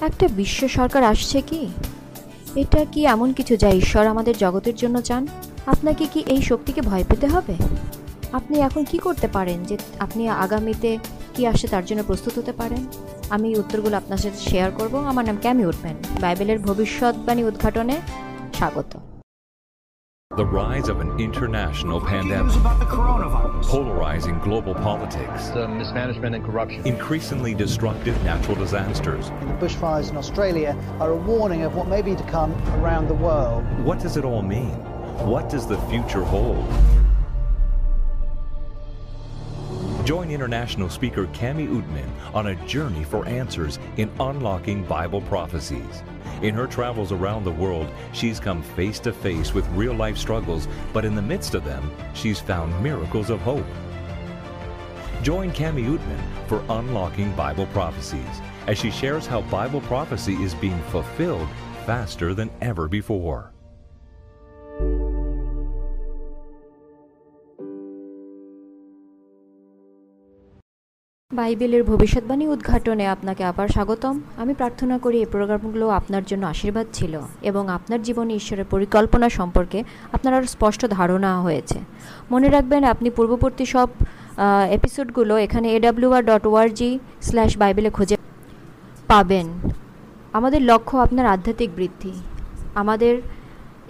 একটা বিশ্ব সরকার আসছে কি? এটা কি এমন কিছু যা ঈশ্বর আমাদের জগতের জন্য চান? আপনাকে কি এই শক্তিকে ভয় পেতে হবে? আপনি এখন কি করতে পারেন যে আপনি আগামীতে কি আসে তার জন্য প্রস্তুত হতে পারেন? আমি উত্তরগুলো আপনার সাথে শেয়ার করব। আমার নাম ক্যামি উঠবেন। বাইবেলের ভবিষ্যৎবাণী উদ্ঘাটনে স্বাগত। The rise of an international News pandemic, about the coronavirus. polarizing global politics, the mismanagement and corruption. increasingly destructive natural disasters. The bushfires in Australia are a warning of what may be to come around the world. What does it all mean? What does the future hold? Join international speaker Cami Utman on a journey for answers in unlocking Bible prophecies. In her travels around the world, she's come face to face with real life struggles, but in the midst of them, she's found miracles of hope. Join Cami Utman for Unlocking Bible Prophecies as she shares how Bible prophecy is being fulfilled faster than ever before. বাইবেলের ভবিষ্যৎবাণী উদ্ঘাটনে আপনাকে আবার স্বাগতম। আমি প্রার্থনা করি এই প্রোগ্রামগুলো আপনার জন্য আশীর্বাদ ছিল এবং আপনার জীবনে ঈশ্বরের পরিকল্পনা সম্পর্কে আপনার আরও স্পষ্ট ধারণা হয়েছে। মনে রাখবেন, আপনি পূর্ববর্তী সব এপিসোডগুলো এখানে এডাব্লিউআর ডট ওআরজি স্ল্যাশ বাইবেলে খুঁজে পাবেন। আমাদের লক্ষ্য আপনার আধ্যাত্মিক বৃদ্ধি। আমাদের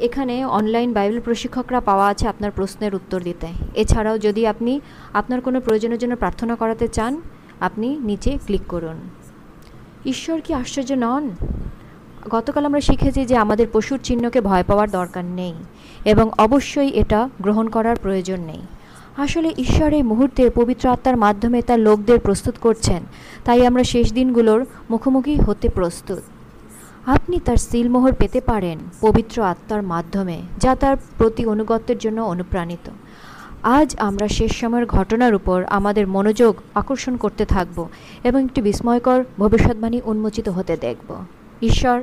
এখানে অনলাইন বাইবেল প্রশিক্ষকরা পাওয়া আছে আপনার প্রশ্নের উত্তর দিতে। এছাড়াও যদি আপনি আপনার কোনো প্রয়োজনের জন্য প্রার্থনা করাতে চান আপনি নিচে ক্লিক করুন। ঈশ্বর কি আশ্চর্য নন? গতকাল আমরা শিখেছি যে আমাদের পশুর চিহ্নকে ভয় পাওয়ার দরকার নেই এবং অবশ্যই এটা গ্রহণ করার প্রয়োজন নেই। আসলে ঈশ্বর এই মুহূর্তে পবিত্র আত্মার মাধ্যমে তার লোকদের প্রস্তুত করছেন, তাই আমরা শেষ দিনগুলোর মুখোমুখি হতে প্রস্তুত। আপনি তার সিলমোহর পেতে পারেন পবিত্র আত্মার মাধ্যমে, যা তার প্রতি অনুগত্যের জন্য অনুপ্রাণিত। আজ আমরা শেষ সময়ের ঘটনার উপর আমাদের মনোযোগ আকর্ষণ করতে থাকব এবং একটি বিস্ময়কর, ভবিষ্যৎবাণী উন্মোচিত হতে দেখব। ঈশ্বর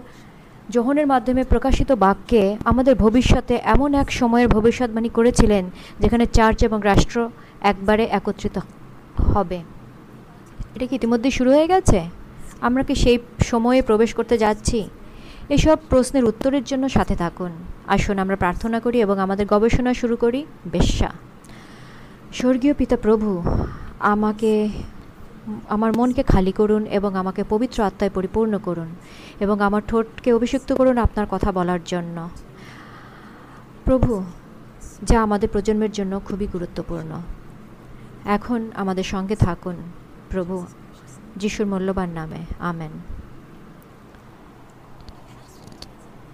যোহনের মাধ্যমে প্রকাশিত বাক্যে আমাদের ভবিষ্যতে এমন এক সময়ের ভবিষ্যৎবাণী করেছিলেন, যেখানে চার্চ এবং রাষ্ট্র একবারে একত্রিত হবে। এটা কি ইতিমধ্যে শুরু হয়ে গেছে? আমরা কি সেই সময়ে প্রবেশ করতে যাচ্ছি? এসব প্রশ্নের উত্তরের জন্য সাথে থাকুন। আসুন আমরা প্রার্থনা করি এবং আমাদের গবেষণা শুরু করি। বেশ্যা। স্বর্গীয় পিতা প্রভু, আমাকে, আমার মনকে খালি করুন এবং আমাকে পবিত্র আত্মায় পরিপূর্ণ করুন এবং আমার ঠোঁটকে অভিষিক্ত করুন আপনার কথা বলার জন্য। প্রভু, যা আমাদের প্রজন্মের জন্য খুবই গুরুত্বপূর্ণ। এখন আমাদের সঙ্গে থাকুন প্রভু যিশুর মূল্যবান নামে। আমেন।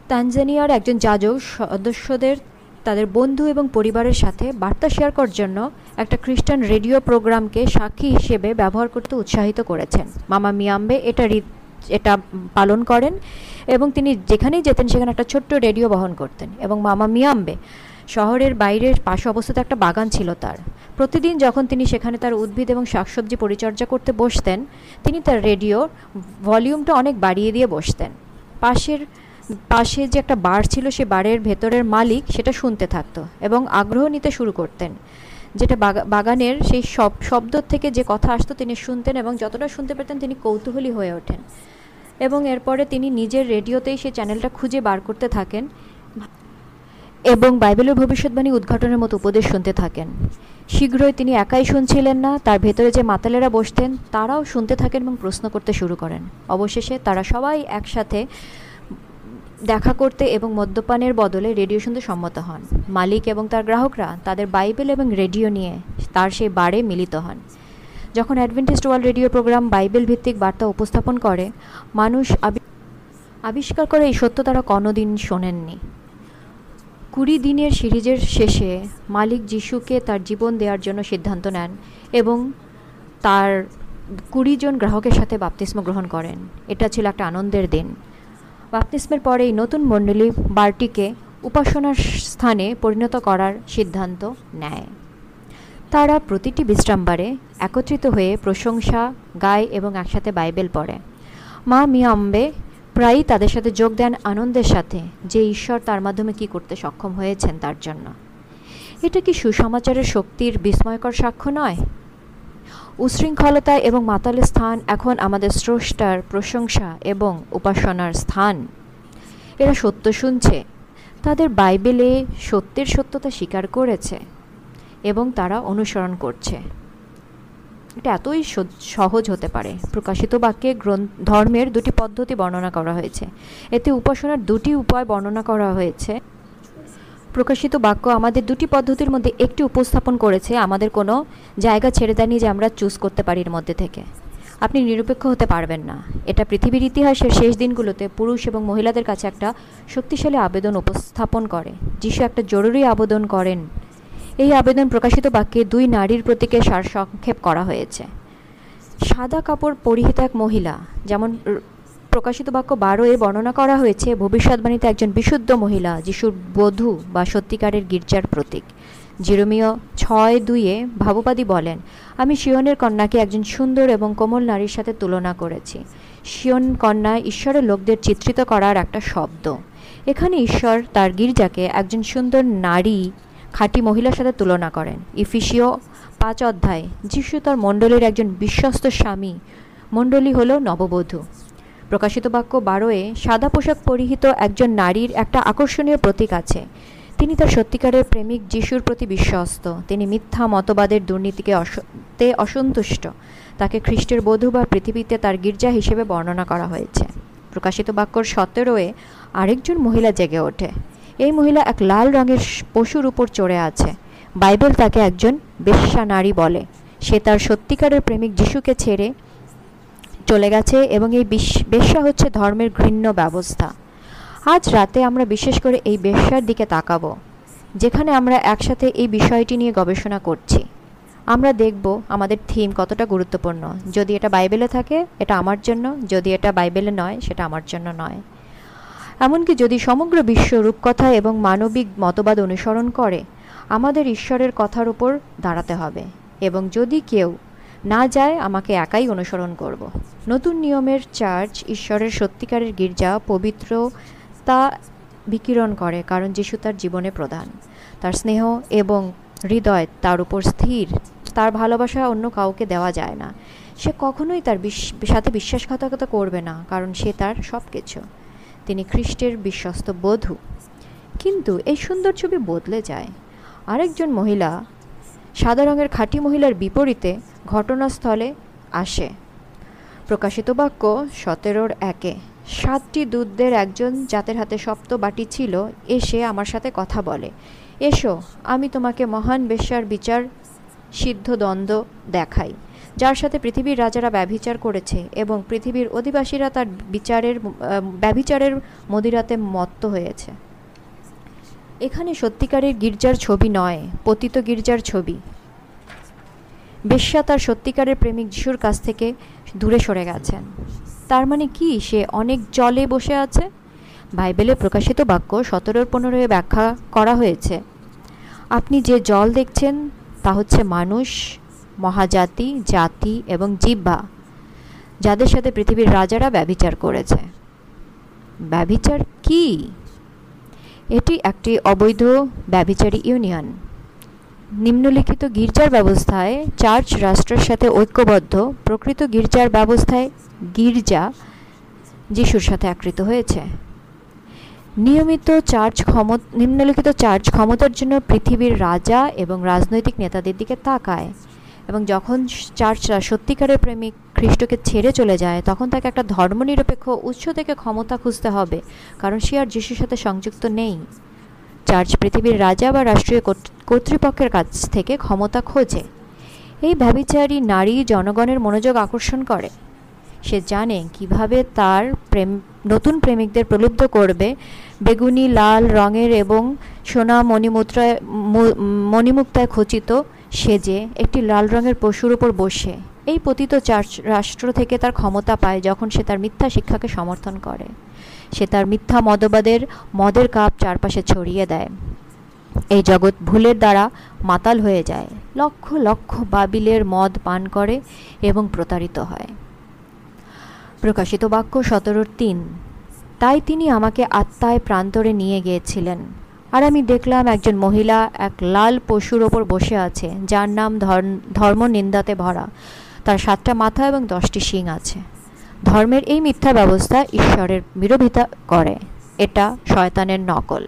তানজানিয়ার একজন যাজক, সদস্যদের তাদের বন্ধু এবং পরিবারের সাথে বার্তা শেয়ার করার জন্য একটা খ্রিস্টান রেডিও প্রোগ্রামকে সাক্ষী হিসেবে ব্যবহার করতে উৎসাহিত করেছেন। মামা মিয়াম্বে এটা এটা পালন করেন এবং তিনি যেখানেই যেতেন সেখানে একটা ছোট্ট রেডিও বহন করতেন এবং মামা মিয়াম্বে শহরের বাইরের পাশে অবস্থিত একটা বাগান ছিল তার। প্রতিদিন যখন তিনি সেখানে তার উদ্ভিদ এবং শাকসবজি পরিচর্যা করতে বসতেন, তিনি তার রেডিও ভলিউমটা অনেক বাড়িয়ে দিয়ে বসতেন। পাশের পাশে যে একটা বার ছিল, সে বারের ভেতরের মালিক সেটা শুনতে থাকতো এবং আগ্রহ নিতে শুরু করতেন। যেটা বাগানের সেই সব, শব্দ থেকে যে কথা আসতো তিনি শুনতেন এবং যতটা শুনতে পেতেন তিনি কৌতূহলী হয়ে ওঠেন। এবং এরপরে তিনি নিজের রেডিওতেই সেই চ্যানেলটা খুঁজে বার করতে থাকেন এবং বাইবেলের ভবিষ্যৎবাণী উদ্ঘাটনের মতো উপদেশ শুনতে থাকেন। শীঘ্রই তিনি একাই শুনছিলেন না, তার ভেতরে যে মাতালেরা বসতেন, তারাও শুনতে থাকেন এবং প্রশ্ন করতে শুরু করেন। অবশেষে তারা সবাই একসাথে দেখা করতে এবং মদ্যপানের বদলে রেডিও শুনতে সম্মত হন। মালিক এবং তার গ্রাহকরা তাদের বাইবেল এবং রেডিও নিয়ে তার সেই বারে মিলিত হন। যখন Adventist world radio program Bible ভিত্তিক বার্তা উপস্থাপন করে, মানুষ আবিষ্কার করে এই সত্য তারা কোনোদিন শোনেননি। কুড়ি দিনের সিরিজের শেষে মালিক যিশুকে তার জীবন দেওয়ার জন্য সিদ্ধান্ত নেন এবং তার কুড়ি জন গ্রাহকের সাথে বাপতিস্ম গ্রহণ করেন। এটা ছিল একটা আনন্দের দিন। বাপতিস্মের পরে এই নতুন মণ্ডলী বারটিকে উপাসনার স্থানে পরিণত করার সিদ্ধান্ত নেয়। তারা প্রতিটি বিশ্রামবারে একত্রিত হয়ে প্রশংসা, গায় এবং একসাথে বাইবেল পড়ে। মা মিয়াম্বে প্রায়ই তাদের সাথে যোগ দেন আনন্দের সাথে, যে ঈশ্বর তার মাধ্যমে কি করতে সক্ষম হয়েছেন তার জন্য। এটা কি সুসমাচারের শক্তির বিস্ময়কর সাক্ষ্য নয়? উশৃঙ্খলতা এবং মাতালের স্থান এখন আমাদের স্রষ্টার প্রশংসা এবং উপাসনার স্থান। এরা সত্য শুনছে, তাদের বাইবেলে সত্যের সত্যতা স্বীকার করেছে এবং তারা অনুসরণ করছে। এটা এতই সহজ হতে পারে। প্রকাশিত বাক্যে ধর্মের দুটি পদ্ধতি বর্ণনা করা হয়েছে। এতে উপাসনার দুটি উপায় বর্ণনা করা হয়েছে। প্রকাশিত বাক্য আমাদের দুটি পদ্ধতির মধ্যে একটি উপস্থাপন করেছে, আমাদের কোনো জায়গা ছেড়ে দেয়নি যে আমরা চুজ করতে পারি এর মধ্যে থেকে। আপনি নিরপেক্ষ হতে পারবেন না। এটা পৃথিবীর ইতিহাসের শেষ দিনগুলোতে পুরুষ এবং মহিলাদের কাছে একটা শক্তিশালী আবেদন উপস্থাপন করে, যিশু একটা জরুরি আবেদন করেন। এই আবেদন প্রকাশিত বাক্যে দুই নারীর প্রতীকে সারসংক্ষেপ করা হয়েছে। সাদা কাপড় পরিহিত এক মহিলা, যেমন প্রকাশিত বাক্য বারো বারোয়ে বর্ণনা করা হয়েছে, ভবিষ্যৎবাণীতে একজন বিশুদ্ধ মহিলা, যিশুর বধূ বা সত্যিকারের গির্জার প্রতীক। জিরোমীয় ছয় দুইয়ে ভাবুবাদী বলেন, আমি শিয়নের কন্যাকে একজন সুন্দর এবং কোমল নারীর সাথে তুলনা করেছি। শিয়ন কন্যা ঈশ্বরের লোকদের চিত্রিত করার একটা শব্দ। এখানে ঈশ্বর তার গির্জাকে একজন সুন্দর নারী, খাঁটি মহিলার সাথে তুলনা করেন। ইফিসিও পাঁচ অধ্যায়, যিশু তার মণ্ডলীর একজন বিশ্বস্ত স্বামী। মণ্ডলী হল নববধূ। প্রকাশিত বাক্য বারোয়ে সাদা পোশাক পরিহিত একজন নারীর একটা আকর্ষণীয় প্রতীক আছে। তিনি তার সত্যিকারের প্রেমিক যিশুর প্রতি বিশ্বস্ত। তিনি মিথ্যা মতবাদের দুর্নীতিকে তে অসন্তুষ্ট। তাকে খ্রিস্টের বধূ বা পৃথিবীতে তার গির্জা হিসেবে বর্ণনা করা হয়েছে। প্রকাশিত বাক্যর সতেরোয়ে আরেকজন মহিলা জেগে ওঠে। এই মহিলা এক লাল রঙের পশুর উপর চড়ে আছে। বাইবেল তাকে একজন বেশ্যা নারী বলে। সে তার সত্যিকারের প্রেমিক যিশুকে ছেড়ে চলে গেছে এবং এই বিশ- বেশ্যা হচ্ছে ধর্মের ঘৃণ্য ব্যবস্থা। আজ রাতে আমরা বিশেষ করে এই বেশ্যার দিকে তাকাবো, যেখানে আমরা একসাথে এই বিষয়টি নিয়ে গবেষণা করছি। আমরা দেখব আমাদের থিম কতটা গুরুত্বপূর্ণ। যদি এটা বাইবেলে থাকে, এটা আমার জন্য, যদি এটা বাইবেলে নয়, সেটা আমার জন্য নয়। এমনকি যদি সমগ্র বিশ্ব রূপকথা এবং মানবিক মতবাদ অনুসরণ করে, আমাদের ঈশ্বরের কথার উপর দাঁড়াতে হবে। এবং যদি কেউ না যায় আমাকে একাই অনুসরণ করব। নতুন নিয়মের চার্চ ঈশ্বরের সত্যিকারের গির্জা পবিত্রতা বিকিরণ করে, কারণ যিশু তার জীবনে প্রধান। তার স্নেহ এবং হৃদয় তার উপর স্থির। তার ভালোবাসা অন্য কাউকে দেওয়া যায় না। সে কখনোই তার সাথে বিশ্বাসঘাতকতা করবে না, কারণ সে তার সব কিছু তিনি খ্রিস্টের বিশ্বস্ত বধূ। কিন্তু এই সুন্দর ছবি বদলে যায়। আরেকজন মহিলা সাদা রঙের খাঁটি মহিলার বিপরীতে ঘটনাস্থলে আসে। প্রকাশিত বাক্য সতেরোর একে। সাতটি দুধদের একজন যাদের হাতে সপ্ত বাটি ছিল, এসে আমার সাথে কথা বলে। এসো, আমি তোমাকে মহান বেশ্যার বিচার সিদ্ধ দ্বন্দ্ব দেখাই, যার সাথে পৃথিবীর রাজারা ব্যভিচার করেছে এবং পৃথিবীর অধিবাসীরা তার বিচারের ব্যভিচারের মদিরাতে মত্ত হয়েছে। এখানে সত্যিকারের গির্জার ছবি নয়, পতিত গির্জার ছবি। বেশ্যা তার সত্যিকারের প্রেমিক যিশুর কাছ থেকে দূরে সরে গেছেন। তার মানে কি? সে অনেক জলে বসে আছে? বাইবেলে প্রকাশিত বাক্য সতেরোর পনেরোয় ব্যাখ্যা করা হয়েছে, আপনি যে জল দেখছেন, তা হচ্ছে মানুষ, মহাজাতি, জাতি এবং জিহ্বা যাদের সাথে পৃথিবীর রাজারা ব্যভিচার করেছে। ব্যভিচার কি? এটি একটি অবৈধ ব্যভিচারী ইউনিয়ন। নিম্নলিখিত গির্জার ব্যবস্থায় চার্চ রাষ্ট্রের সাথে ঐক্যবদ্ধ, প্রকৃত গির্জার ব্যবস্থায় গির্জা যিশুর সাথে আকৃত হয়েছে। নিয়মিত চার্চ ক্ষমত, নিম্নলিখিত চার্চ ক্ষমতার জন্য পৃথিবীর রাজা এবং রাজনৈতিক নেতাদের দিকে তাকায়। এবং যখন চার্চরা সত্যিকারের প্রেমিক খ্রিস্টকে ছেড়ে চলে যায়, তখন তাকে একটা ধর্মনিরপেক্ষ উৎস থেকে ক্ষমতা খুঁজতে হবে, কারণ সে আর যিশুর সাথে সংযুক্ত নেই। চার্চ পৃথিবীর রাজা বা রাষ্ট্রীয় কর্তৃপক্ষের কাছ থেকে ক্ষমতা খোঁজে। এই ব্যভিচারী নারী জনগণের মনোযোগ আকর্ষণ করে। সে জানে কীভাবে তার প্রেম, নতুন প্রেমিকদের প্রলুব্ধ করবে। বেগুনি, লাল রঙের এবং সোনা মণিমুদ্রায় মণিমুক্তায় খচিত সেজে একটি লাল রঙের পশুর উপর বসে, এই পতিত চার্চ রাষ্ট্র থেকে তার ক্ষমতা পায় যখন সে তার মিথ্যা শিক্ষাকে সমর্থন করে। সে তার মিথ্যা মদবাদের মদের কাপ চারপাশে ছড়িয়ে দেয়। এই জগৎ ভুলের দ্বারা মাতাল হয়ে যায়। লক্ষ লক্ষ বাবিলের মদ পান করে এবং প্রতারিত হয়। প্রকাশিত বাক্য সতেরোর তিন। তাই তিনি আমাকে আত্মায় প্রান্তরে নিয়ে গিয়েছিলেন। আর আমি দেখলাম একজন মহিলা এক লাল পশুর ওপর বসে আছে, যার নাম ধর্ম নিন্দাতে ভরা। তার সাতটা মাথা এবং দশটি শিং আছে। ধর্মের এই মিথ্যা ব্যবস্থা ঈশ্বরের বিরোধিতা করে। এটা শয়তানের নকল।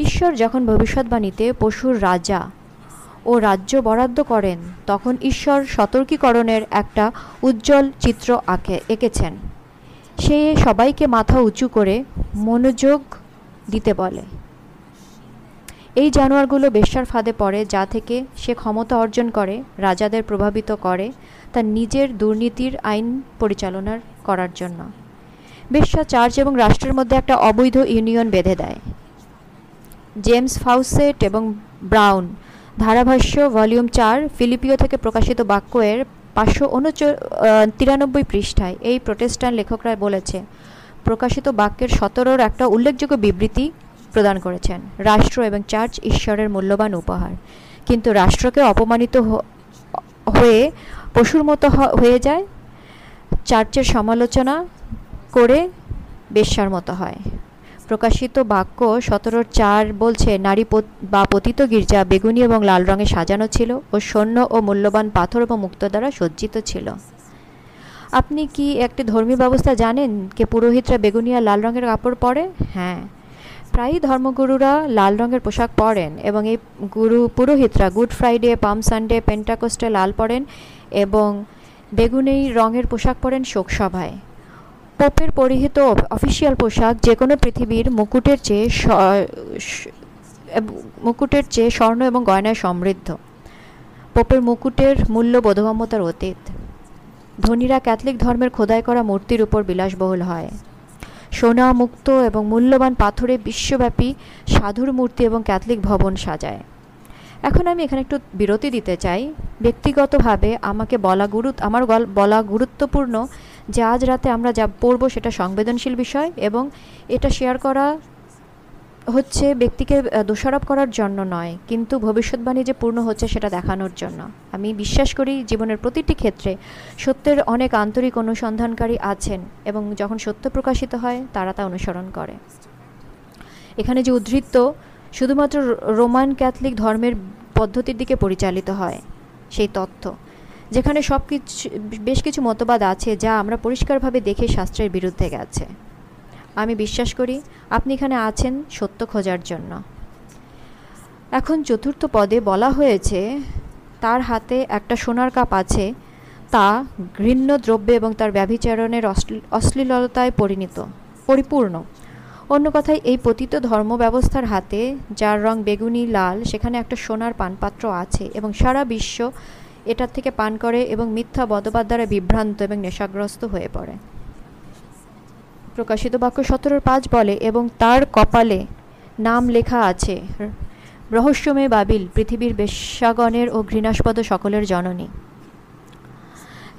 ঈশ্বর যখন ভবিষ্যৎবাণীতে পশুর রাজা ও রাজ্য বরাদ্দ করেন, তখন ঈশ্বর সতর্কীকরণের একটা উজ্জ্বল চিত্র আঁকে, এঁকেছেন। সে সবাইকে মাথা উঁচু করে মনোযোগ দিতে বলে। এই জানোয়ারগুলো বেশ্যার ফাঁদে পড়ে, যা থেকে সে ক্ষমতা অর্জন করে, রাজাদের প্রভাবিত করে তার নিজের দুর্নীতির আইন পরিচালনার করার জন্য। বেশ্যা চার্চ এবং রাষ্ট্রের মধ্যে একটা অবৈধ ইউনিয়ন বেঁধে দেয়। জেমস ফাউসেট এবং ব্রাউন ধারাভাষ্য ভলিউম চার ফিলিপিও থেকে প্রকাশিত বাক্য এর পাঁচশো উনচ তিরানব্বই পৃষ্ঠায় এই প্রোটেস্টান লেখকরা বলেছে প্রকাশিত বাক্যের সতেরোর একটা উল্লেখযোগ্য বিবৃতি প্রদান করেছেন, রাষ্ট্র এবং চার্চ ঈশ্বরের মূল্যবান উপহার। কিন্তু রাষ্ট্রকে অপমানিত হয়ে পশুর মতো হয়ে যায়। চার্চের সমালোচনা করে বেশ্যার মতো হয়। প্রকাশিত বাক্য সতেরোর চার বলছে, নারী বা পতিত গির্জা বেগুনি এবং লাল রঙে সাজানো ছিল ও সৈন্য ও মূল্যবান পাথর এবং মুক্ত দ্বারা সজ্জিত ছিল। আপনি কি একটি ধর্মীয় ব্যবস্থা জানেন কে পুরোহিতরা বেগুনিয়া লাল রঙের কাপড় পরে হ্যাঁ। প্রায়ই ধর্মগুরুরা লাল রঙের পোশাক পরেন এবং এই গুরু পুরোহিতরা গুড ফ্রাইডে, পাম সানডে, পেন্টাকোস্টে লাল পরেন এবং বেগুনি রঙের পোশাক পরেন শোকসভায় পোপের পরিহিত অফিসিয়াল পোশাক যে কোনো পৃথিবীর মুকুটের চেয়ে মুকুটের চেয়ে স্বর্ণ এবং গয়নায় সমৃদ্ধ। পোপের মুকুটের মূল্য বোধগম্যতার অতীত। ধনীরা ক্যাথলিক ধর্মের খোদাই করা মূর্তির উপর বিলাসবহুল হয়। সোনা, মুক্ত এবং মূল্যবান পাথরে বিশ্বব্যাপী সাধুর মূর্তি এবং ক্যাথলিক ভবন সাজায়। এখন আমি এখানে একটু বিরতি দিতে চাই। ব্যক্তিগতভাবে আমাকে বলা গুরু আমার বলা গুরুত্বপূর্ণ যে আজ রাতে আমরা যা পড়ব সেটা সংবেদনশীল বিষয় এবং এটা শেয়ার করা হচ্ছে ব্যক্তিকে দোষারোপ করার জন্য নয়, কিন্তু ভবিষ্যৎবাণী যে পূর্ণ হচ্ছে সেটা দেখানোর জন্য। আমি বিশ্বাস করি জীবনের প্রতিটি ক্ষেত্রে সত্যের অনেক আন্তরিক অনুসন্ধানকারী আছেন এবং যখন সত্য প্রকাশিত হয়, তারা তা অনুসরণ করে। এখানে যে উদ্ধৃত্ত শুধুমাত্র রোমান ক্যাথলিক ধর্মের পদ্ধতির দিকে পরিচালিত হয়, সেই তথ্য যেখানে সব কিছু বেশ কিছু মতবাদ আছে যা আমরা পরিষ্কারভাবে দেখে শাস্ত্রের বিরুদ্ধে গেছে। আমি বিশ্বাস করি আপনি এখানে আছেন সত্য খোঁজার জন্য। এখন চতুর্থ পদে বলা হয়েছে, তার হাতে একটা সোনার কাপ আছে, তা ঘৃণ্য দ্রব্যে এবং তার ব্যভিচারণের অশ্লীলতায় পরিণত, পরিপূর্ণ। অন্য কথায়, এই পতিত ধর্ম ব্যবস্থার হাতে, যার রং বেগুনি, লাল, সেখানে একটা সোনার পানপাত্র আছে এবং সারা বিশ্ব এটার থেকে পান করে এবং মিথ্যা বদবাদ দ্বারা বিভ্রান্ত এবং নেশাগ্রস্ত হয়ে পড়ে। প্রকাশিত বাক্য সতেরোর পাঁচ বলে এবং তার কপালে নাম লেখা আছে। রহস্যময় বাবিল, পৃথিবীর বেশ্যাগণের ও ঘৃণাস্পদ সকলের জননী।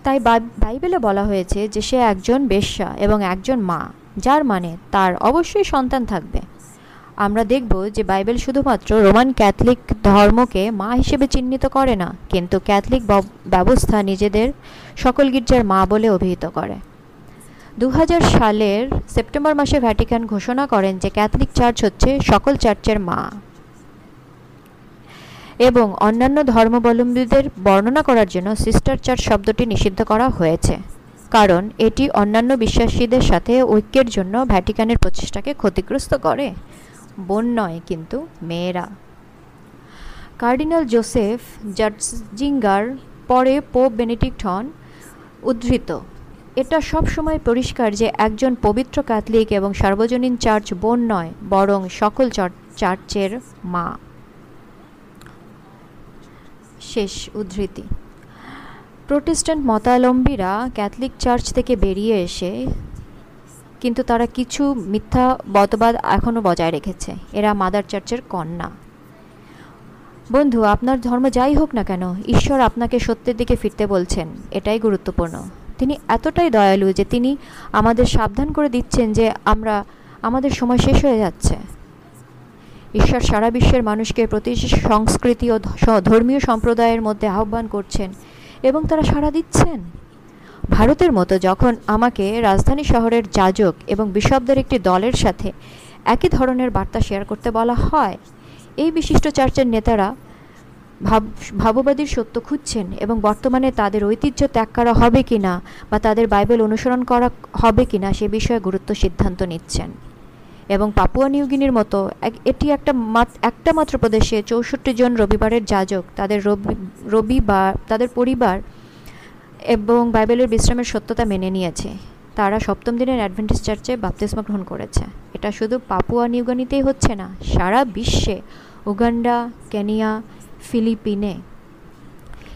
তাই বাইবেলে বলা হয়েছে যে সে একজন বেশ্যা এবং একজন মা, যার মানে তার অবশ্যই সন্তান থাকবে। আমরা দেখব যে বাইবেল শুধুমাত্র রোমান ক্যাথলিক ধর্মকে মা হিসেবে চিহ্নিত করে না, কিন্তু ক্যাথলিক ব্যবস্থা নিজেদের সকল গির্জার মা বলে অভিহিত করে। দু হাজার সালের সেপ্টেম্বর মাসে ভ্যাটিকান ঘোষণা করেন যে ক্যাথলিক চার্চ হচ্ছে সকল চার্চের মা। এবং অন্যান্য ধর্মাবলম্বীদের বর্ণনা করার জন্য সিস্টার চার্চ শব্দটি নিষিদ্ধ করা হয়েছে। কারণ এটি অন্যান্য বিশ্বাসীদের সাথে ঐক্যের জন্য ভ্যাটিকানের প্রচেষ্টাকে ক্ষতিগ্রস্ত করে। বোন নয়, কিন্তু মেয়েরা। কার্ডিনাল জোসেফ জার্জিঙ্গার পরে পোপ বেনেডিক্ট হন উদ্ধৃত। এটা সব সময় পরিষ্কার যে একজন পবিত্র ক্যাথলিক এবং সার্বজনীন চার্চ বোন নয়, বরং সকল চার্চের মা। শেষ উদ্ধৃতি। প্রোটেস্ট্যান্ট মতালম্বীরা ক্যাথলিক চার্চ থেকে বেরিয়ে এসে, কিন্তু তারা কিছু মিথ্যা মতবাদ এখনও বজায় রেখেছে। এরা মাদার চার্চের কন্যা। বন্ধু, আপনার ধর্ম যাই হোক না কেন, ঈশ্বর আপনাকে সত্যের দিকে ফিরতে বলছেন, এটাই গুরুত্বপূর্ণ। তিনি এতটাই দয়ালু যে তিনি আমাদের সাবধান করে দিচ্ছেন যে আমরা, আমাদের সময় শেষ হয়ে যাচ্ছে। ঈশ্বর সারা বিশ্বের মানুষকে প্রতি সংস্কৃতি ও ধর্মীয় সম্প্রদায়ের মধ্যে আহ্বান করছেন এবং তারা সাড়া দিচ্ছেন। ভারতের মতো যখন আমাকে রাজধানী শহরের যাজক এবং বিশপদের একটি দলের সাথে একই ধরনের বার্তা শেয়ার করতে বলা হয়, এই বিশিষ্ট চার্চের নেতারা ভাব, ভাববাদীর সত্য খুঁজছেন এবং বর্তমানে তাদের ঐতিহ্য ত্যাগ করা হবে কি না বা তাদের বাইবেল অনুসরণ করা হবে কি না সে বিষয়ে গুরুত্ব সিদ্ধান্ত নিচ্ছেন। এবং পাপুয়া নিউগিনির মতো এটি একটা একটা মাত্র প্রদেশে চৌষট্টি জন রবিবারের যাজক, তাদের রবি, রবিবার, তাদের পরিবার এবং বাইবেলের বিশ্রামের সত্যতা মেনে নিয়েছে। তারা সপ্তম দিনের অ্যাডভেন্টিস চার্চে বাপ্তিস্মা গ্রহণ করেছে। এটা শুধু পাপুয়া নিউগানিতেই হচ্ছে না, সারা বিশ্বে, উগান্ডা, কেনিয়া ফিলিপিনে।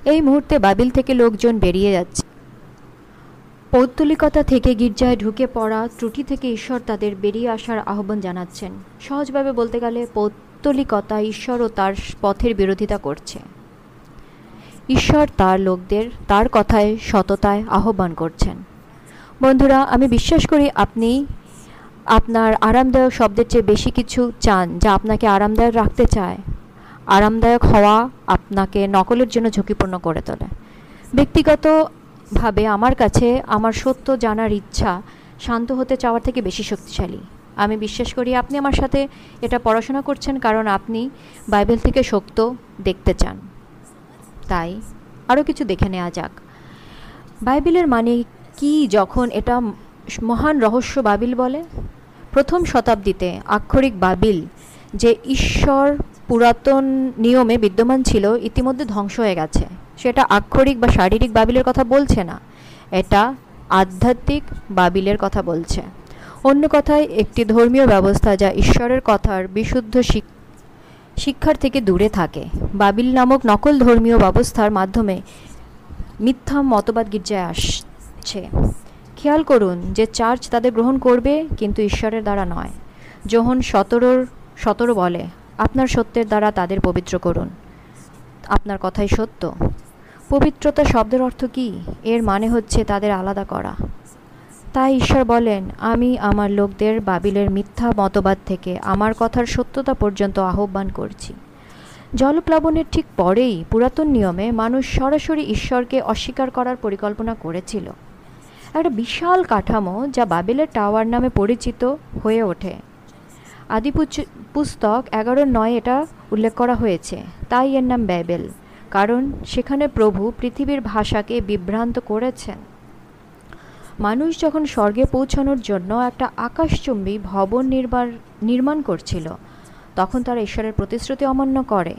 এই মুহূর্তে বাবিল থেকে লোকজন বেরিয়ে যাচ্ছে। পৌত্তলিকতা থেকে গির্জায় ঢুকে পড়া ত্রুটি থেকে ঈশ্বর তাদের বেরিয়ে আসার আহ্বান জানাচ্ছেন। সহজভাবে বলতে গেলে পৌত্তলিকতা ঈশ্বর ও তার পথের বিরোধিতা করছে। ঈশ্বর তার লোকদের, তার কথায় সততায় আহ্বান করছেন। বন্ধুরা, আমি বিশ্বাস করি আপনি আপনার আরামদায়ক শব্দের চেয়ে বেশি কিছু চান যা আপনাকে আরামদায়ক রাখতে চায়। আরামদায়ক হওয়া আপনাকে নকলের জন্য ঝুঁকিপূর্ণ করে তোলে। ব্যক্তিগতভাবে আমার কাছে আমার সত্য জানার ইচ্ছা শান্ত হতে চাওয়ার থেকে বেশি শক্তিশালী। আমি বিশ্বাস করি আপনি আমার সাথে এটা পড়াশোনা করছেন কারণ আপনি বাইবেল থেকে সত্য দেখতে চান। তাই আরও কিছু দেখে নেওয়া যাক। বাইবেলের মানে কি যখন এটা মহান রহস্য বাবিল বলে? প্রথম শতাব্দীতে আক্ষরিক বাবিল যে ঈশ্বর পুরাতন নিয়মে বিদ্যমান ছিল, ইতিমধ্যে ধ্বংস হয়ে গেছে। সেটা আক্ষরিক বা শারীরিক বাবিলের কথা বলছে না, এটা আধ্যাত্মিক বাবিলের কথা বলছে। অন্য কথায়, একটি ধর্মীয় ব্যবস্থা যা ঈশ্বরের কথার বিশুদ্ধ শিক- শিক্ষার থেকে দূরে থাকে। বাবিল নামক নকল ধর্মীয় ব্যবস্থার মাধ্যমে মিথ্যা মতবাদ গির্জায় আসছে। খেয়াল করুন যে চার্চ তাদের গ্রহণ করবে, কিন্তু ঈশ্বরের দ্বারা নয়। যোহন সতেরোর, সতেরো বলে আপনার সত্যের দ্বারা তাদের পবিত্র করুন। আপনার কথাই সত্য। পবিত্রতা শব্দের অর্থ কী? এর মানে হচ্ছে তাদের আলাদা করা। তাই ঈশ্বর বলেন, আমি আমার লোকদের বাবিলের মিথ্যা মতবাদ থেকে আমার কথার সত্যতা পর্যন্ত আহ্বান করছি। জলপ্লাবনের ঠিক পরেই পুরাতন নিয়মে মানুষ সরাসরি ঈশ্বরকে অস্বীকার করার পরিকল্পনা করেছিল। একটা বিশাল কাঠামো যা বাবেলের টাওয়ার নামে পরিচিত হয়ে ওঠে। আদি পুস্তক এগারো নয় এটা উল্লেখ করা হয়েছে। তাই এর নাম বাইবেল কারণ সেখানে প্রভু পৃথিবীর ভাষাকে বিভ্রান্ত করেছেন। মানুষ যখন স্বর্গে পৌঁছানোর জন্য একটা আকাশচুম্বী ভবন নির্মাণ নির্মাণ করছিল, তখন তারা ঈশ্বরের প্রতিশ্রুতি অমান্য করে।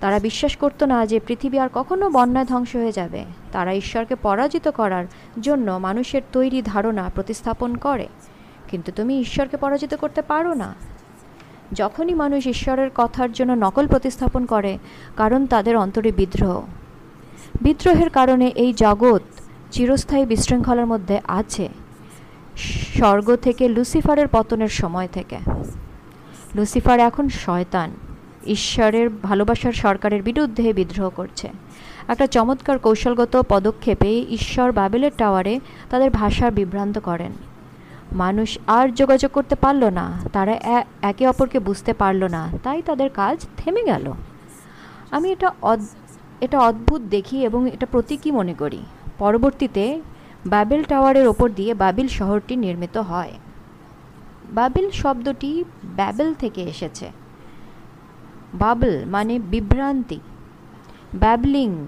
তারা বিশ্বাস করতো না যে পৃথিবী আর কখনো বন্যায় ধ্বংস হয়ে যাবে। তারা ঈশ্বরকে পরাজিত করার জন্য মানুষের তৈরি ধারণা প্রতিস্থাপন করে। কিন্তু তুমি ঈশ্বরকে পরাজিত করতে পারো না। যখনই মানুষ ঈশ্বরের কথার জন্য নকল প্রতিস্থাপন করে, কারণ তাদের অন্তরে বিদ্রোহ। বিদ্রোহের কারণে এই জগৎ চিরস্থায়ী বিশৃঙ্খলার মধ্যে আছে, স্বর্গ থেকে লুসিফারের পতনের সময় থেকে। লুসিফার এখন শয়তান, ঈশ্বরের ভালোবাসার সরকারের বিরুদ্ধে বিদ্রোহ করছে। একটা চমৎকার কৌশলগত পদক্ষেপে ঈশ্বর বাবেলের টাওয়ারে তাদের ভাষা বিভ্রান্ত করেন। মানুষ আর যোগাযোগ করতে পারল না। তারা একে অপরকে বুঝতে পারল না। তাই তাদের কাজ থেমে গেল। আমি এটা এটা অদ্ভুত দেখি এবং এটা প্রতীকী মনে করি। পরবর্তীতে বাবেল টাওয়ারের ওপর দিয়ে বাবিল শহরটি নির্মিত হয়। বাবিল শব্দটি ব্যাবেল থেকে এসেছে। বাবল মানে বিভ্রান্তি। ব্যাবলিং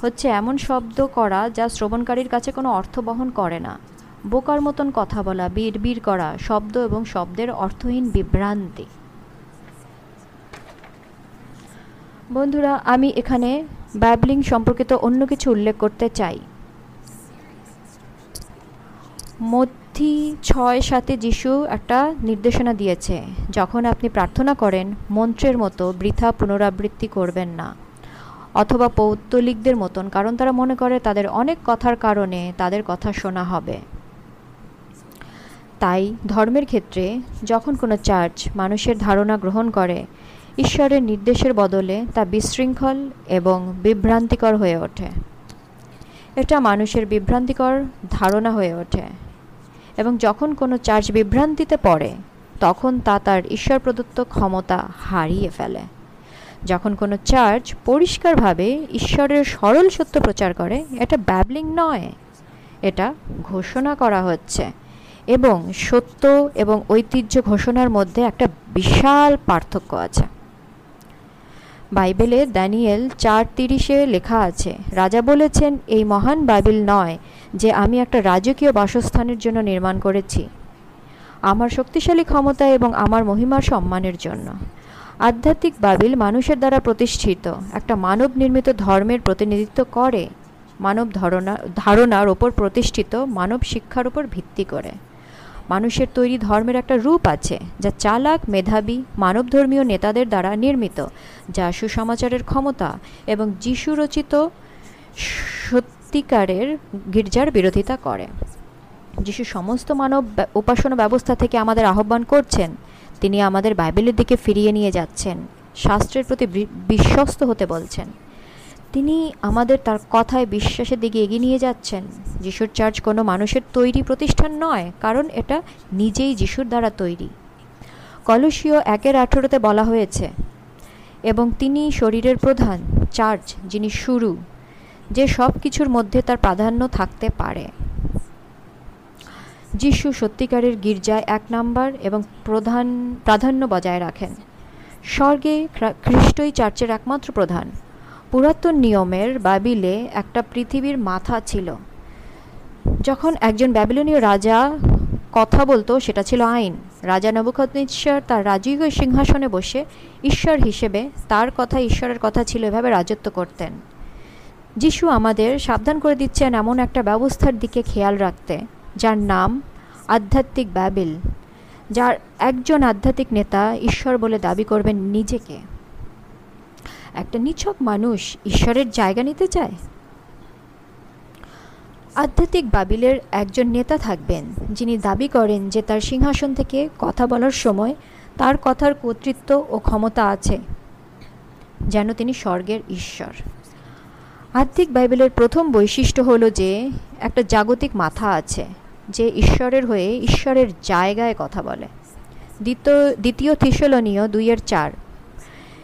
হচ্ছে এমন শব্দ করা যা শ্রবণকারীর কাছে কোনো অর্থ বহন করে না। বোকার মতন কথা বলা, বিড়বিড় করা, শব্দ এবং শব্দের অর্থহীন বিভ্রান্তি। বন্ধুরা, আমি এখানে ব্যাবলিং সম্পর্কিত অন্য কিছু উল্লেখ করতে চাই। মধ্যি ছয় সাথে যিশু একটা নির্দেশনা দিয়েছে, যখন আপনি প্রার্থনা করেন, মন্ত্রের মতো বৃথা পুনরাবৃত্তি করবেন না, অথবা পৌত্তলিকদের মতন, কারণ তারা মনে করে তাদের অনেক কথার কারণে তাদের কথা শোনা হবে। তাই ধর্মের ক্ষেত্রে যখন কোনো চার্চ মানুষের ধারণা গ্রহণ করে, ঈশ্বরের নির্দেশের বদলে তা বিশৃঙ্খল এবং বিভ্রান্তিকর হয়ে ওঠে। এটা মানুষের বিভ্রান্তিকর ধারণা হয়ে ওঠে এবং যখন কোনো চার্চ বিভ্রান্তিতে পড়ে, তখন তা তার ঈশ্বর প্রদত্ত ক্ষমতা হারিয়ে ফেলে। যখন কোনো চার্চ পরিষ্কারভাবে ঈশ্বরের সরল সত্য প্রচার করে, এটা ব্যাবলিং নয়, এটা ঘোষণা করা হচ্ছে। এবং সত্য এবং ঐতিহ্য ঘোষণার মধ্যে একটা বিশাল পার্থক্য আছে। বাইবেলে দানিয়েল চার তিরিশে লেখা আছে, রাজা বলেছেন, এই মহান বাইবেল নয় যে আমি একটা রাজকীয় বাসস্থানের জন্য নির্মাণ করেছি। আমার শক্তিশালী ক্ষমতা এবং আমার মহিমার সম্মানের জন্য। আধ্যাত্মিক বাবিল মানুষের দ্বারা প্রতিষ্ঠিত, একটা মানব নির্মিত ধর্মের প্রতিনিধিত্ব করে, মানব ধারণা ধারণার ওপর প্রতিষ্ঠিত, মানব শিক্ষার উপর ভিত্তি করে। মানুষের তৈরি ধর্মের একটা রূপ আছে, যা চালাক, মেধাবী, মানবধর্মীয় নেতাদের দ্বারা নির্মিত, যা সুসমাচারের ক্ষমতা এবং যিশু রচিত সত্যিকারের গির্জার বিরোধিতা করে। যিশু সমস্ত মানব উপাসনা ব্যবস্থা থেকে আমাদের আহ্বান করছেন, তিনি আমাদের বাইবেলের দিকে ফিরিয়ে নিয়ে যাচ্ছেন, শাস্ত্রের প্রতি বিশ্বস্ত হতে বলছেন। তিনি আমাদের তার কথায় বিশ্বাসের দিকে এগিয়ে নিয়ে যাচ্ছেন। যিশুর চার্চ কোনো মানুষের তৈরি প্রতিষ্ঠান নয়, কারণ এটা নিজেই যিশুর দ্বারা তৈরি। কলসীয় একের আঠেরোতে বলা হয়েছে, এবং তিনি শরীরের প্রধান, চার্চ, যিনি শুরু, যে সব কিছুর মধ্যে তার প্রাধান্য থাকতে পারে। যিশু সত্যিকারের গির্জায় এক নাম্বার এবং প্রধান, প্রাধান্য বজায় রাখেন। স্বর্গে খ্রিস্টই চার্চের একমাত্র প্রধান। পুরাতন নিয়মের বাবিলে একটা পৃথিবীর মাথা ছিল। যখন একজন ব্যাবিলনীয় রাজা কথা বলতো, সেটা ছিল আইন। রাজা নবুখদ্নেশ্বর তার রাজকীয় সিংহাসনে বসে ঈশ্বর হিসেবে তার কথা, ঈশ্বরের কথা ছিল এভাবে রাজত্ব করতেন। যিশু আমাদের সাবধান করে দিচ্ছেন এমন একটা ব্যবস্থার দিকে খেয়াল রাখতে, যার নাম আধ্যাত্মিক ব্যাবিল, যার একজন আধ্যাত্মিক নেতা ঈশ্বর বলে দাবি করবেন নিজেকে। একটা নিছক মানুষ ঈশ্বরের জায়গা নিতে চায়? আধ্যাত্মিক বাবিলের একজন নেতা থাকবেন, যিনি দাবি করেন যে তার সিংহাসন থেকে কথা বলার সময় তার কথার কর্তৃত্ব ও ক্ষমতা আছে, যেন তিনি স্বর্গের ঈশ্বর। আধ্যাত্মিক বাইবেলের প্রথম বৈশিষ্ট্য হলো যে একটা জাগতিক মাথা আছে, যে ঈশ্বরের হয়ে ঈশ্বরের জায়গায় কথা বলে। দ্বিতীয় দ্বিতীয় থিসলনীয় দুইয়ের চার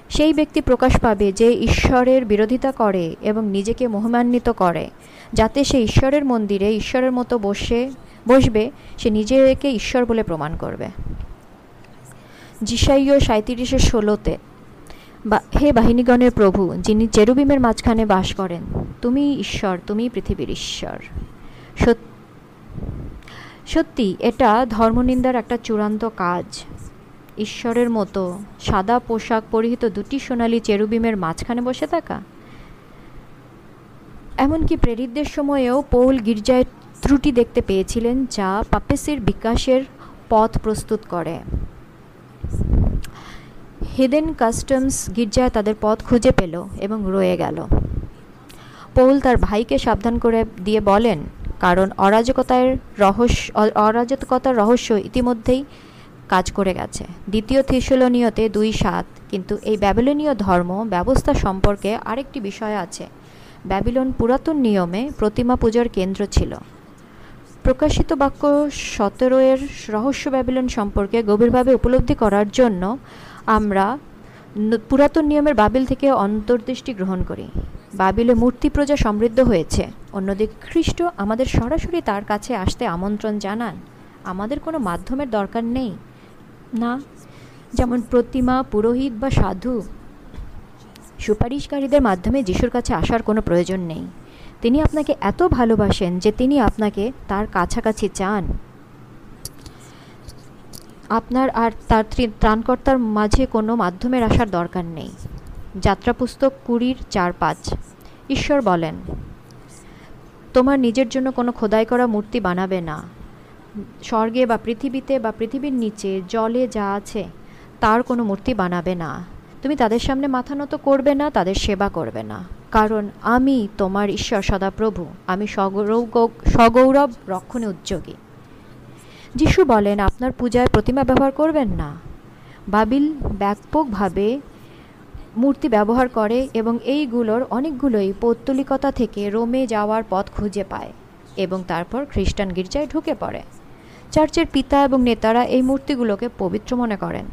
সেই ব্যক্তি প্রকাশ পাবে যে ঈশ্বরের বিরোধিতা করে এবং নিজেকে মহিমান্বিত করে, যাতে সে ঈশ্বরের মন্দিরে ঈশ্বরের মতো বসে, বসবে, সে নিজেকে ঈশ্বর বলে প্রমাণ করবে। জিসাইয় সাঁত্রিশে ষোলোতে, বা, হে বাহিনীগণের প্রভু, যিনি চেরুবিমের মাঝখানে বাস করেন, তুমি ঈশ্বর, তুমি পৃথিবীর ঈশ্বর। সত্যি, এটা ধর্মনিন্দার একটা চূড়ান্ত কাজ। ঈশ্বরের মতো সাদা পোশাক পরিহিত দুটি সোনালি চেরুবিমের মাঝখানে বসে থাকা। এমনকি প্রেরিতদের সময়েও পৌল গির্জায় ত্রুটি দেখতে পেয়েছিলেন, যা পাপেসির বিকাশের পথ প্রস্তুত করে। হেডেন কাস্টমস গির্জায় তাদের পথ খুঁজে পেল এবং রয়ে গেল। পৌল তার ভাইকে সাবধান করে দিয়ে বলেন, কারণ অরাজকতার রহস্য অরাজকতার রহস্য ইতিমধ্যেই কাজ করে গেছে। দ্বিতীয় থিসলনীয়তে দুই সাত, কিন্তু এই ব্যাবিলনীয় ধর্ম ব্যবস্থা সম্পর্কে আরেকটি বিষয় আছে। ব্যাবিলন পুরাতন নিয়মে প্রতিমা পূজার কেন্দ্র ছিল। প্রকাশিত বাক্য সতেরোয়ের রহস্য ব্যাবিলন সম্পর্কে গভীরভাবে উপলব্ধি করার জন্য আমরা পুরাতন নিয়মের বাবিল থেকে অন্তর্দৃষ্টি গ্রহণ করি। বাবিলে মূর্তি প্রজা সমৃদ্ধ হয়েছে। অন্যদিকে খ্রিস্ট আমাদের সরাসরি তার কাছে আসতে আমন্ত্রণ জানান। আমাদের কোনো মাধ্যমের দরকার নেই। না? যেমন প্রতিমা, পুরোহিত বা সাধু। সুপারিশকারীদের মাধ্যমে যিশুর কাছে আসার কোনো প্রয়োজন নেই। তিনি আপনাকে এত ভালোবাসেন যে তিনি আপনাকে তার কাছাকাছি চান। আপনার আর তার ত্রাণকর্তার মাঝে কোনো মাধ্যমের আসার দরকার নেই। যাত্রা পুস্তক কুড়ির চার পাঁচ ঈশ্বর বলেন, তোমার নিজের জন্য কোনো খোদাই করা মূর্তি বানাবে না। স্বর্গে বা পৃথিবীতে বা পৃথিবীর নিচে জলে যা আছে, তার কোনো মূর্তি বানাবে না। তুমি তাদের সামনে মাথা নত করবে না, তাদের সেবা করবে না। কারণ আমি তোমার ঈশ্বর সদাপ্রভু। আমি সগৌরব সগৌরব রক্ষণে উদ্যোগী। যিশু বলেন, আপনার পূজায় প্রতিমা ব্যবহার করবেন না। বাবিল ব্যাপকভাবে মূর্তি ব্যবহার করে এবং এইগুলোর অনেকগুলোই পৌত্তলিকতা থেকে রোমে যাওয়ার পথ খুঁজে পায় এবং তারপর খ্রিস্টান গির্জায় ঢুকে পড়ে। চার্চের পিতা এবং নেতারা এই মূর্তিগুলোকে পবিত্র মনে করেন।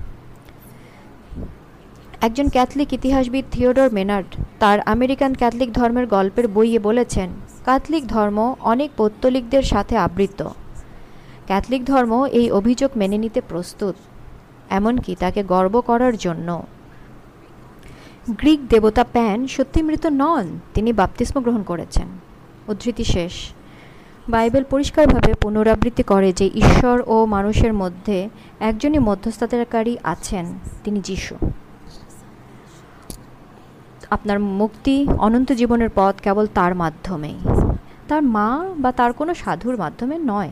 একজন ক্যাথলিক ইতিহাসবিদ থিওডর মেনার্ড তার আমেরিকান ক্যাথলিক ধর্মের গল্পের বইয়ে বলেছেন, ক্যাথলিক ধর্ম অনেক পৌত্তলিকদের সাথে আবৃত। ক্যাথলিক ধর্ম এই অভিযোগ মেনে নিতে প্রস্তুত, এমনকি তাকে গর্ব করার জন্য। গ্রিক দেবতা প্যান সত্যি মৃত নন, তিনি বাপতিস্ম গ্রহণ করেছেন। উদ্ধৃতি শেষ। বাইবেল পরিষ্কারভাবে পুনরাবৃত্তি করে যে ঈশ্বর ও মানুষের মধ্যে একজনই মধ্যস্থতাকারী আছেন, তিনি যিশু। আপনার মুক্তি অনন্ত জীবনের পথ কেবল তার মাধ্যমেই। তার মা বা তার কোনো সাধুর মাধ্যমে নয়।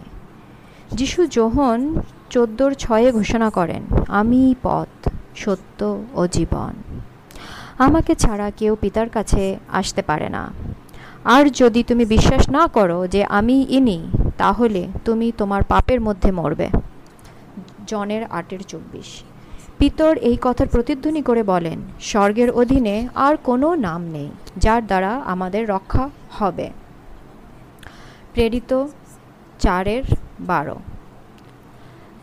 যিশু যোহন চোদ্দোর ছয়ে ঘোষণা করেন, আমি পথ, সত্য ও জীবন। আমাকে ছাড়া কেউ পিতার কাছে আসতে পারে না। আর যদি তুমি বিশ্বাস না করো যে আমি ইনি, তাহলে তুমি তোমার পাপের মধ্যে মরবে। জনের আটের চব্বিশ। পিতর এই কথার প্রতিধ্বনি করে বলেন, স্বর্গের অধীনে আর কোনো নাম নেই যার দ্বারা আমাদের রক্ষা হবে। প্রেরিত চারের বারো।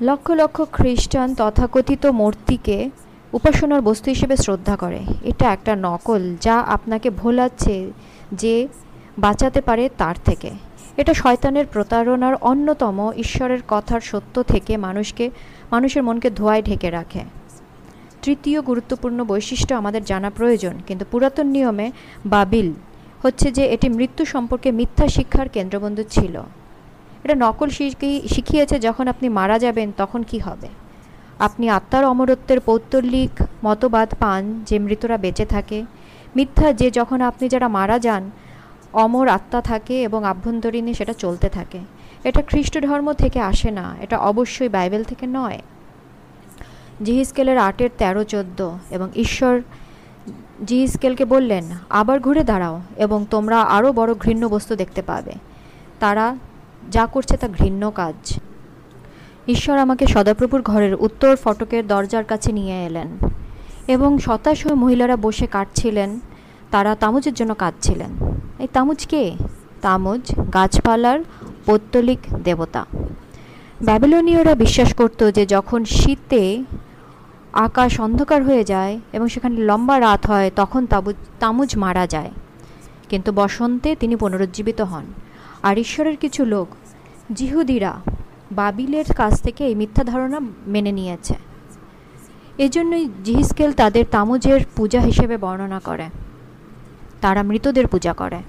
লক্ষ লক্ষ খ্রিস্টান তথাকথিত মূর্তিকে উপাসনার বস্তু হিসেবে শ্রদ্ধা করে। এটা একটা নকল যা আপনাকে ভোলাচ্ছে যে বাঁচাতে পারে তার থেকে। এটা শয়তানের প্রতারণার অন্যতম ঈশ্বরের কথার সত্য থেকে মানুষকে, মানুষের মনকে ধোয়ায় ঢেকে রাখে। তৃতীয় গুরুত্বপূর্ণ বৈশিষ্ট্য আমাদের জানা প্রয়োজন, কিন্তু পুরাতন নিয়মে বাবিল হচ্ছে যে এটি মৃত্যু সম্পর্কে মিথ্যা শিক্ষার কেন্দ্রবন্ধু ছিল। এটা নকল শিখি- শিখিয়েছে যখন আপনি মারা যাবেন তখন কি হবে? আপনি আত্মার অমরত্বের পৌত্তলিক মতবাদ পান যে মৃতরা বেঁচে থাকে। মিথ্যা যে যখন আপনি যারা মারা যান অমর আত্মা থাকে এবং আভ্যন্তরীণে সেটা চলতে থাকে। এটা খ্রিস্ট ধর্ম থেকে আসে না, এটা অবশ্যই বাইবেল থেকে নয়। জিহিসকেলের আটের তেরো চোদ্দ এবং ঈশ্বর জিহিসকেলকে বললেন, আবার ঘুরে দাঁড়াও এবং তোমরা আরও বড় ঘৃণ্য বস্তু দেখতে পাবে। তারা যা করছে তা ঘৃণ্য কাজ। ঈশ্বর আমাকে সদাপ্রভুর ঘরের উত্তর ফটকের দরজার কাছে নিয়ে এলেন এবং শতাশ হয়ে মহিলারা বসে কাটছিলেন তারা তামুজের জন্য কাঁদছিলেন। এই তামুজ কে? তামুজ গাছপালার পৌত্তলিক দেবতা। ব্যাবিলনীয়রা বিশ্বাস করত যে যখন শীতে আকাশ অন্ধকার হয়ে যায় এবং সেখানে লম্বা রাত হয়, তখন তাবুজ, তামুজ মারা যায়। কিন্তু বসন্তে তিনি পুনরুজ্জীবিত হন। আর ঈশ্বরের কিছু লোক, জিহুদিরা, বাবিলের কাছ থেকে এই মিথ্যা ধারণা মেনে নিয়েছে। এজন্যই জিহিসকেল তাদের তামুজের পূজা হিসেবে বর্ণনা করে। তারা মৃতদের পূজা করে।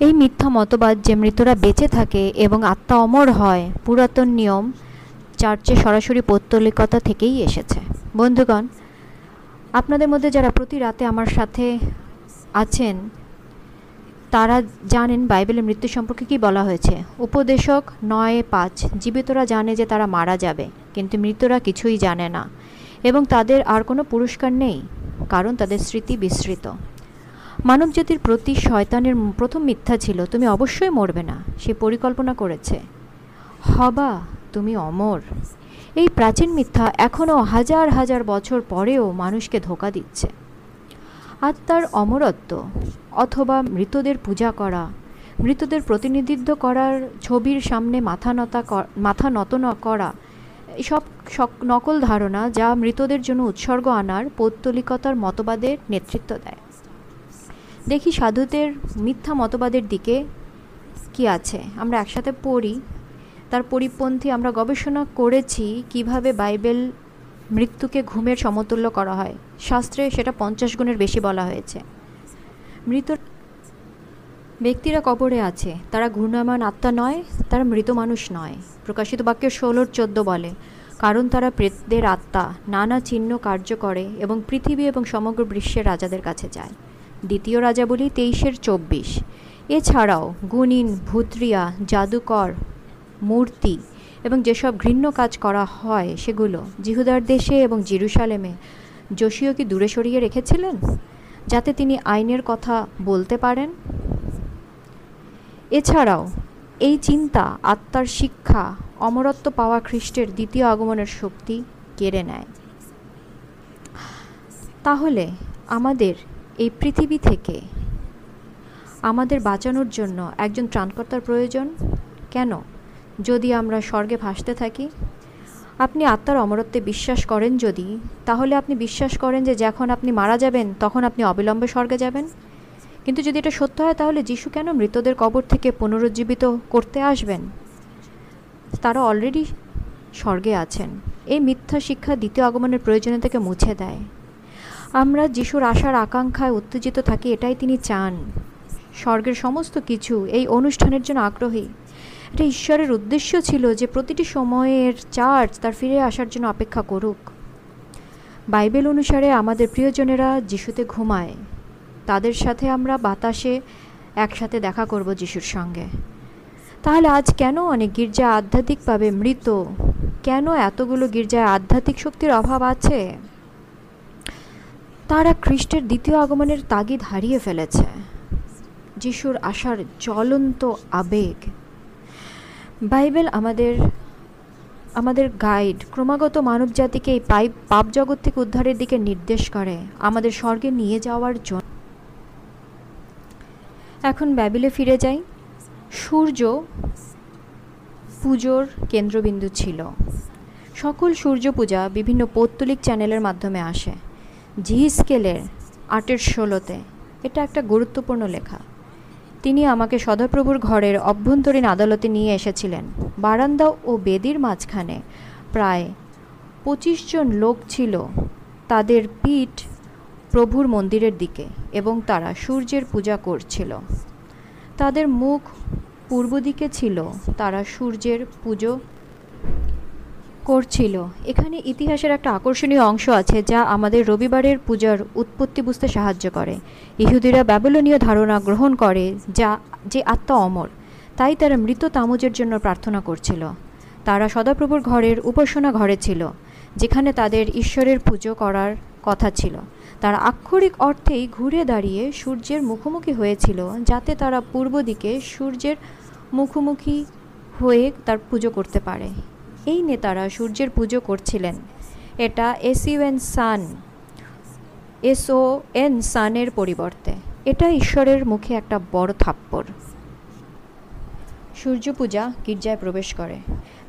এই মিথ্যা মতবাদ যে মৃতরা বেঁচে থাকে এবং আত্মা অমর হয়, পুরাতন নিয়ম চার্চে সরাসরি পৌত্তলিকতা থেকেই এসেছে। বন্ধুগণ, আপনাদের মধ্যে যারা প্রতি রাতে আমার সাথে আছেন, তারা জানেন বাইবেলের মৃত্যু সম্পর্কে কি বলা হয়েছে। উপদেশক নয় পাঁচ, জীবিতরা জানে যে তারা মারা যাবে, কিন্তু মৃতরা কিছুই জানে না। এবং তাদের আর কোনো পুরস্কার নেই, কারণ তাদের স্মৃতি বিস্মৃত মানবজাতির প্রতি শয়তানের প্রথম মিথ্যা ছিল, তুমি অবশ্যই মরবে না, সে পরিকল্পনা করেছে। হবা, তুমি অমর। এই প্রাচীন মিথ্যা এখনও হাজার হাজার বছর পরেও মানুষকে ধোকা দিচ্ছে। আত্মার অমরত্ব অথবা মৃতদের পূজা করা, মৃতদের প্রতিনিধিত্ব করার ছবির সামনে মাথা নতা মাথা নত করা, এসব নকল ধারণা যা মৃতদের জন্য উৎসর্গ আনার পৌত্তলিকতার মতবাদের নেতৃত্ব দেয়। দেখি সাধুদের মিথ্যা মতবাদের দিকে কি আছে। আমরা একসাথে পড়ি, তার পরিপন্থী আমরা গবেষণা করেছি কীভাবে বাইবেল মৃত্যুকে ঘুমের সমতুল্য করা হয়। শাস্ত্রে সেটা পঞ্চাশ গুণের বেশি বলা হয়েছে। মৃত ব্যক্তিরা কবরে আছে। তারা ঘূর্ণায়মান আত্মা নয়, তারা মৃত মানুষ নয়। প্রকাশিত বাক্য ষোলোর চোদ্দ বলে, কারণ তারা প্রেতদের আত্মা, নানা চিহ্ন কার্য করে এবং পৃথিবী এবং সমগ্র বিশ্বের রাজাদের কাছে যায়। দ্বিতীয় রাজা বলি তেইশের চব্বিশ। এছাড়াও গুণিন, ভূত্রিয়া, জাদুকর, মূর্তি এবং যেসব ঘৃণ্য কাজ করা হয় সেগুলো জিহুদার দেশে এবং জিরুসালেমে যোশীয় কি দূরে সরিয়ে রেখেছিলেন? যাতে তিনি আইনের কথা বলতে পারেন? এছাড়াও এই চিন্তা আত্মার শিক্ষা, অমরত্ব পাওয়া খ্রিস্টের দ্বিতীয় আগমনের শক্তি কেড়ে নেয়। তাহলে আমাদের এই পৃথিবী থেকে আমাদের বাঁচানোর জন্য একজন ত্রাণকর্তার প্রয়োজন? কেন? যদি আমরা স্বর্গে ভাসতে থাকি? আপনি আত্মার অমরত্বে বিশ্বাস করেন যদি, তাহলে আপনি বিশ্বাস করেন যে যখন আপনি মারা যাবেন, তখন আপনি অবিলম্বে স্বর্গে যাবেন? কিন্তু যদি এটা সত্য হয়, তাহলে যিশু কেন মৃতদের কবর থেকে পুনরুজ্জীবিত করতে আসবেন? তারা অলরেডি স্বর্গে আছেন। এই মিথ্যা শিক্ষা দ্বিতীয় আগমনের প্রয়োজনীয়তাকে মুছে দেয়। আমরা যিশুর আশার আকাঙ্ক্ষায় উত্তেজিত থাকি, এটাই তিনি চান। স্বর্গের সমস্ত কিছু এই অনুষ্ঠানের জন্য আগ্রহী। এটা ঈশ্বরের উদ্দেশ্য ছিল যে প্রতিটি সময়ের চার্চ তার ফিরে আসার জন্য অপেক্ষা করুক। বাইবেল অনুসারে আমাদের প্রিয়জনেরা যিশুতে ঘুমায়। তাদের সাথে আমরা বাতাসে একসাথে দেখা করব যিশুর সঙ্গে। তাহলে আজ কেন অনেক গির্জা আধ্যাত্মিকভাবে মৃত? কেন এতগুলো গির্জায় আধ্যাত্মিক শক্তির অভাব আছে? তারা খ্রিস্টের দ্বিতীয় আগমনের তাগিদ হারিয়ে ফেলেছে। যিশুর আসার জ্বলন্ত আবেগ। বাইবেল আমাদের আমাদের গাইড ক্রমাগত মানবজাতিকে এই পাইপ পাপ জগৎ থেকে উদ্ধারের দিকে নির্দেশ করে, আমাদের স্বর্গে নিয়ে যাওয়ার জন্য এখন ব্যাবিলে ফিরে যাই। সূর্য পুজোর কেন্দ্রবিন্দু ছিল। সকল সূর্য পূজা বিভিন্ন পৌত্তলিক চ্যানেলের মাধ্যমে আসে। জি স্কেলের আটের ষোলোতে। এটা একটা গুরুত্বপূর্ণ লেখা। তিনি আমাকে সদাপ্রভুর ঘরের অভ্যন্তরীণ আদালতে নিয়ে এসেছিলেন। বারান্দা ও বেদির মাঝখানে প্রায় পঁচিশ জন লোক ছিল তাদের পিঠ প্রভুর মন্দিরের দিকে এবং তারা সূর্যের পূজা করছিল। তাদের মুখ পূর্ব দিকে ছিল, তারা সূর্যের পুজো করছিল। এখানে ইতিহাসের একটা আকর্ষণীয় অংশ আছে যা আমাদের রবিবারের পূজার উৎপত্তি বুঝতে সাহায্য করে। ইহুদিরা ব্যাবিলনীয় ধারণা গ্রহণ করে যা, যে আত্মা অমর, তাই তারা মৃত তামুজের জন্য প্রার্থনা করছিল। তারা সদাপ্রভুর ঘরের উপাসনা ঘরে ছিল, যেখানে তাদের ঈশ্বরের পুজো করার কথা ছিল। তারা আক্ষরিক অর্থেই ঘুরে দাঁড়িয়ে সূর্যের মুখোমুখি হয়েছিল, যাতে তারা পূর্ব দিকে সূর্যের মুখোমুখি হয়ে তার পুজো করতে পারে। এই নেতারা সূর্যের পুজো করছিলেন। এটা এসইউএন সান এসও এন সানের পরিবর্তে। এটা ঈশ্বরের মুখে একটা বড় থাপ্পড়। সূর্য পূজা গির্জায় প্রবেশ করে।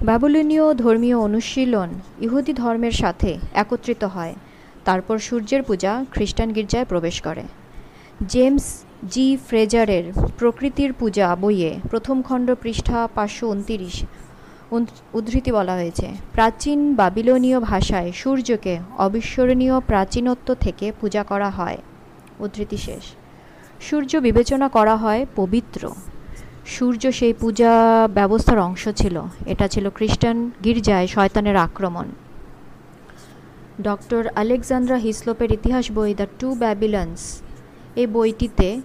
ব্যাবলনীয় ধর্মীয় অনুশীলন ইহুদি ধর্মের সাথে একত্রিত হয়। তারপর সূর্যের পূজা খ্রিস্টান গির্জায় প্রবেশ করে। জেমস জি ফ্রেজারের প্রকৃতির পূজা বইয়ে প্রথম খণ্ড পৃষ্ঠা পাঁচশো উনতিরিশ উদ্ধৃতি বলা হয়েছে। প্রাচীন বাবিলনীয় ভাষায় সূর্যকে অবিস্মরণীয় প্রাচীনত্ব থেকে পূজা করা হয়। উদ্ধৃতি শেষ। সূর্য বিবেচনা করা হয় পবিত্র। সূর্য সেই পূজা ব্যবস্থার অংশ ছিল। এটা ছিল খ্রিস্টান গির্জায় শয়তানের আক্রমণ। ডক্টর আলেকজান্দ্রা হিসলোপের ইতিহাস বই দ্য টু ব্যাবিলন্স এই বইটিতে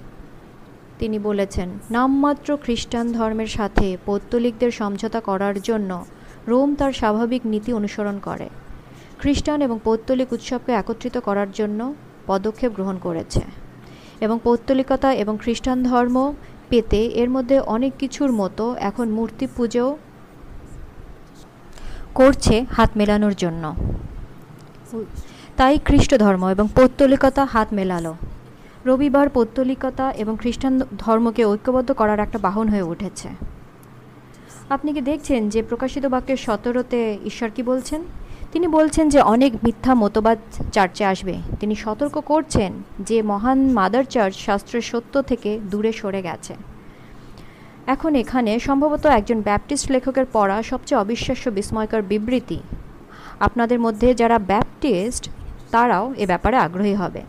তিনি বলেছেন, নামমাত্র খ্রিস্টান ধর্মের সাথে পৌত্তলিকদের সমঝোতা করার জন্য রোম তার স্বাভাবিক নীতি অনুসরণ করে। খ্রিস্টান এবং পৌত্তলিক উৎসবকে একত্রিত করার জন্য পদক্ষেপ গ্রহণ করেছে। এবং পৌত্তলিকতা এবং খ্রিস্টান ধর্ম পেতে এর মধ্যে অনেক কিছুর মতো এখন মূর্তি পুজো করছে হাত মেলানোর জন্য। তাই খ্রিস্ট ধর্ম এবং পৌত্তলিকতা হাত মেলালো। রবিবার পৌত্তলিকতা এবং খ্রিস্টান ধর্মকে ঐক্যবদ্ধ করার একটা বাহন হয়ে উঠেছে। আপনি কি দেখছেন যে প্রকাশিত বাক্যের সতেরোতে ঈশ্বর কি বলছেন? তিনি বলছেন যে অনেক মিথ্যা মতবাদ চার্চে আসবে। তিনি সতর্ক করছেন যে মহান মাদার চার্চ শাস্ত্রের সত্য থেকে দূরে সরে গেছে। এখন এখানে সম্ভবত একজন ব্যাপটিস্ট লেখকের পড়া সবচেয়ে অবিশ্বাস্য বিস্ময়কর বিবৃতি। আপনাদের মধ্যে যারা ব্যাপটিস্ট, তারাও এ ব্যাপারে আগ্রহী হবে।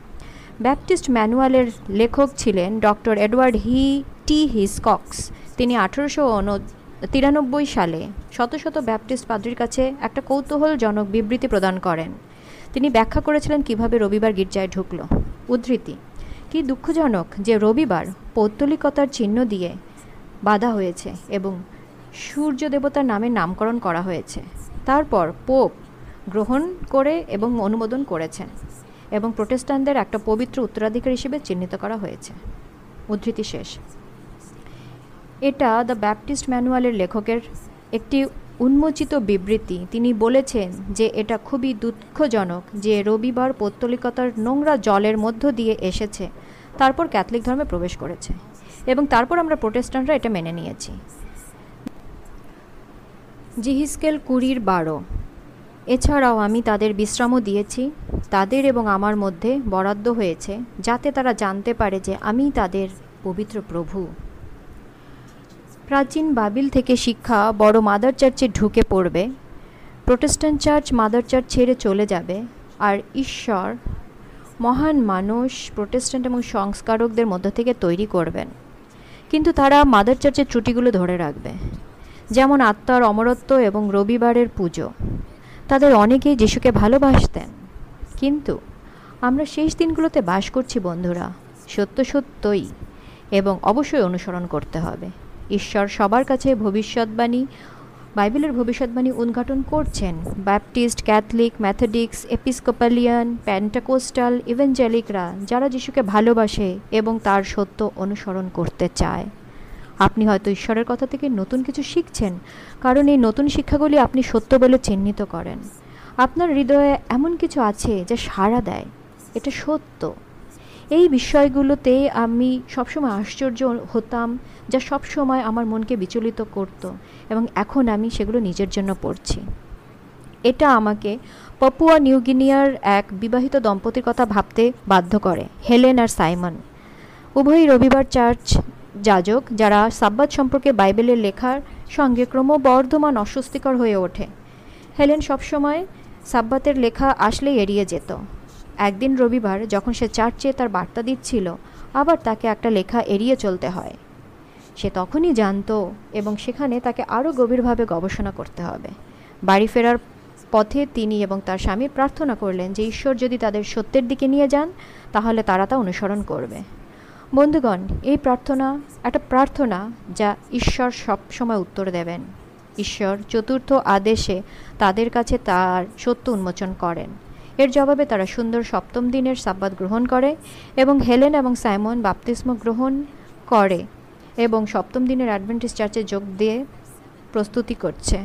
ব্যাপটিস্ট ম্যানুয়ালের লেখক ছিলেন ডক্টর এডওয়ার্ড হি টি হিসকক্স তিনি আঠেরোশো তিরানব্বই সালে শত শত ব্যাপটিস্ট পাদ্রির কাছে একটা কৌতূহলজনক বিবৃতি প্রদান করেন। তিনি ব্যাখ্যা করেছিলেন কীভাবে রবিবার গির্জায় ঢুকলো। উদ্ধৃতি, কি দুঃখজনক যে রবিবার পৌত্তলিকতার চিহ্ন দিয়ে বাধা হয়েছে এবং সূর্য দেবতার নামে নামকরণ করা হয়েছে। তারপর পোপ গ্রহণ করে এবং অনুমোদন করেছেন। এবং প্রোটেস্টানদের একটা পবিত্র উত্তরাধিকার হিসেবে চিহ্নিত করা হয়েছে। উদ্ধৃতি শেষ। এটা দ্য ব্যাপটিস্ট ম্যানুয়ালের লেখকের একটি উন্মোচিত বিবৃতি। তিনি বলেছেন যে এটা খুবই দুঃখজনক যে রবিবার পৌত্তলিকতার নোংরা জলের মধ্য দিয়ে এসেছে, তারপর ক্যাথলিক ধর্মে প্রবেশ করেছে এবং তারপর আমরা প্রোটেস্টানরা এটা মেনে নিয়েছি। জিহিস্কেল কুড়ির বারো। এছাড়াও আমি তাদের বিশ্রামও দিয়েছি। তাদের এবং আমার মধ্যে বরাদ্দ হয়েছে, যাতে তারা জানতে পারে যে আমি তাদের পবিত্র প্রভু। প্রাচীন বাবিল থেকে শিক্ষা বড় মাদার চার্চে ঢুকে পড়বে। প্রোটেস্ট্যান্ট চার্চ মাদার চার্চ ছেড়ে চলে যাবে। আর ঈশ্বর মহান মানুষ প্রোটেস্ট্যান্ট এবং সংস্কারকদের মধ্য থেকে তৈরি করবেন। কিন্তু তারা মাদার চার্চের ত্রুটিগুলো ধরে রাখবে। যেমন আত্মার অমরত্ব এবং রবিবারের পুজো। তাদের অনেকেই যিশুকে ভালোবাসতেন। কিন্তু আমরা শেষ দিনগুলোতে বাস করছি বন্ধুরা, সত্য সত্যই, এবং অবশ্যই অনুসরণ করতে হবে। ঈশ্বর সবার কাছে ভবিষ্যৎবাণী, বাইবেলের ভবিষ্যৎবাণী উদ্ঘাটন করছেন। ব্যাপটিস্ট ক্যাথলিক, ম্যাথডিক্স, এপিস্কোপালিয়ান প্যান্টাকোস্টাল ইভেঞ্জেলিকরা, যারা যিশুকে ভালোবাসে এবং তার সত্য অনুসরণ করতে চায়। আপনি হয়তো ঈশ্বরের কথা থেকে নতুন কিছু শিখছেন, কারণ এই নতুন শিক্ষাগুলি আপনি সত্য বলে চিহ্নিত করেন। আপনার হৃদয়ে এমন কিছু আছে যা সাড়া দেয়, এটা সত্য। এই বিষয়গুলোতে আমি সবসময় আশ্চর্য হতাম যা সবসময় আমার মনকে বিচলিত করত এবং এখন আমি সেগুলো নিজের জন্য পড়ছি। এটা আমাকে পপুয়া নিউগিনিয়ার এক বিবাহিত দম্পতির কথা ভাবতে বাধ্য করে, হেলেন আর সাইমন। উভয়ই রবিবার চার্চ যাজক, যারা সাব্বাত সম্পর্কে বাইবেলের লেখার সঙ্গে ক্রমবর্ধমান অস্বস্তিকর হয়ে ওঠে। হেলেন সবসময় সাব্বাতের লেখা আসলেই এড়িয়ে যেত। একদিন রবিবার যখন সে চার্চে তার বার্তা দিচ্ছিল, আবার তাকে একটা লেখা এড়িয়ে চলতে হয়। সে তখনই জানতো এবং সেখানে তাকে আরও গভীরভাবে গবেষণা করতে হবে। বাড়ি ফেরার পথে তিনি এবং তার স্বামী প্রার্থনা করলেন যে ঈশ্বর যদি তাদের সত্যের দিকে নিয়ে যান, তাহলে তারা তা অনুসরণ করবে। বন্ধুগণ, এই প্রার্থনা, একটা প্রার্থনা যা ঈশ্বর সব সময় উত্তর দেবেন। ঈশ্বর চতুর্থ আদেশে তাদের কাছে তার সত্য উন্মোচন করেন। এর জবাবে তারা সুন্দর সপ্তম দিনের সাব্বাত গ্রহণ করে এবং হেলেন এবং সাইমন বাপতিস্ম গ্রহণ করে এবং সপ্তম দিনের অ্যাডভেন্টিস চার্চে যোগ দিয়ে প্রস্তুতি করছে।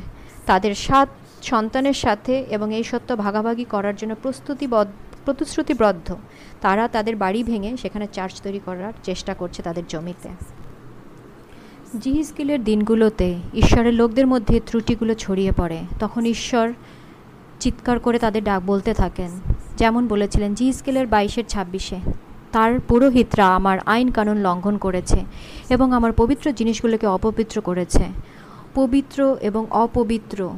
তাদের সাত সন্তানের সাথে এবং এই সত্য ভাগাভাগি করার জন্য প্রস্তুতিবদ্ধ প্রতিশ্রুতিবদ্ধ। তারা তাদের বাড়ি ভেঙে সেখানে চার্চ তৈরি করার চেষ্টা করছে তাদের জমিতে। জিহিসকিলের দিনগুলোতে ঈশ্বরের লোকদের মধ্যে ত্রুটিগুলো ছড়িয়ে পড়ে। তখন ঈশ্বর চিৎকার করে তাদের ডাক বলতে থাকেন। যেমন বলেছিলেন জি স্কেলের বাইশের ছাব্বিশে, তার পুরোহিতরা আমার আইন কানুন লঙ্ঘন করেছে এবং আমার পবিত্র জিনিসগুলোকে অপবিত্র করেছে। পবিত্র এবং অপবিত্র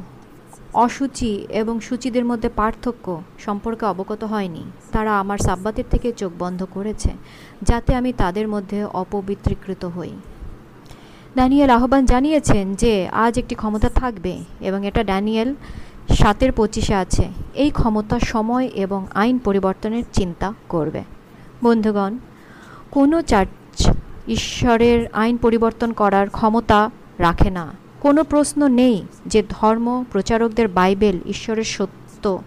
অসুচি এবং সূচিদের মধ্যে পার্থক্য সম্পর্কে অবগত হয়নি। তারা আমার সাব্বাতের থেকে চোখ বন্ধ করেছে, যাতে আমি তাদের মধ্যে অপবিত্রীকৃত হই। ড্যানিয়েল আহ্বান জানিয়েছেন যে, আজ একটি ক্ষমতা থাকবে এবং এটা ড্যানিয়েল সাতের পঁচিশে আছে। এই ক্ষমতা সময় এবং আইন পরিবর্তনের চিন্তা করবে। বন্ধুগণ, কোনো চার্চ ঈশ্বরের আইন পরিবর্তন করার ক্ষমতা রাখে না। কোনো প্রশ্ন নেই যে ধর্ম প্রচারকদের বাইবেল ঈশ্বরের সত্য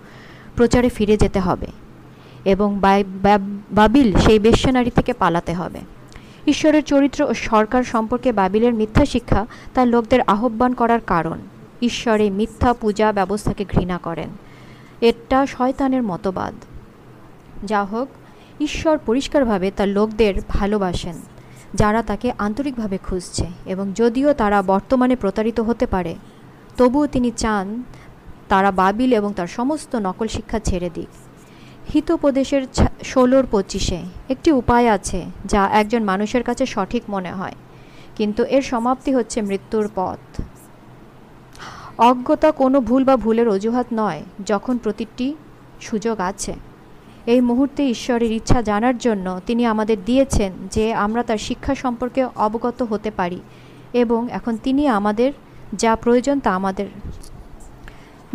প্রচারে ফিরে যেতে হবে এবং বাবিল সেই বেশ্যানারী থেকে পালাতে হবে। ঈশ্বরের চরিত্র ও সরকার সম্পর্কে বাবিলের মিথ্যা শিক্ষা তার লোকদের আহ্বান করার কারণ। ঈশ্বর মিথ্যা পূজা ব্যবস্থাকে ঘৃণা করেন। এটা শয়তানের মতবাদ। যা হোক ঈশ্বর পরিষ্কারভাবে তার লোকদের ভালোবাসেন। যারা তাকে আন্তরিকভাবে খুঁজছে এবং যদিও তারা বর্তমানে প্রতারিত হতে পারে, তবুও তিনি চান তারা বাবিল এবং তার সমস্ত নকল শিক্ষা ছেড়ে দিক। হিতোপদেশের ষোলোর পঁচিশে একটি উপায় আছে যা একজন মানুষের কাছে সঠিক মনে হয়, কিন্তু এর সমাপ্তি হচ্ছে মৃত্যুর পথ। অজ্ঞতা কোনো ভুল বা ভুলের অজুহাত নয়, যখন প্রতিটি সুযোগ আছে। এই মুহূর্তে ঈশ্বরের ইচ্ছা জানার জন্য তিনি আমাদের দিয়েছেন যে আমরা তার শিক্ষা সম্পর্কে অবগত হতে পারি এবং এখন তিনি আমাদের যা প্রয়োজন তা আমাদের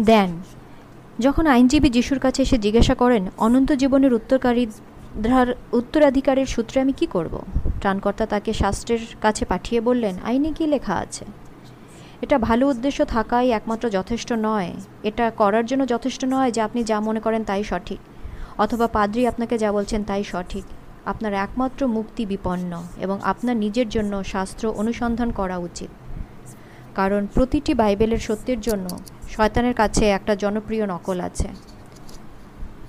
দেন। যখন আইনজীবী যিশুর কাছে এসে জিজ্ঞাসা করেন, অনন্ত জীবনের উত্তরকারী ধার উত্তরাধিকারের সূত্রে আমি কি করব? ত্রাণকর্তা তাকে শাস্ত্রের কাছে পাঠিয়ে বললেন, আইনে কি লেখা আছে? এটা ভালো উদ্দেশ্য থাকাই একমাত্র যথেষ্ট নয়। এটা করার জন্য যথেষ্ট নয় যে আপনি যা মনে করেন তাই সঠিক। অথবা পাদ্রি আপনাকে যা বলছেন তাই সঠিক। আপনার একমাত্র মুক্তি বিপন্ন এবং আপনার নিজের জন্য শাস্ত্র অনুসন্ধান করা উচিত। কারণ প্রতিটি বাইবেলের সত্যের জন্য শয়তানের কাছে একটা জনপ্রিয় নকল আছে।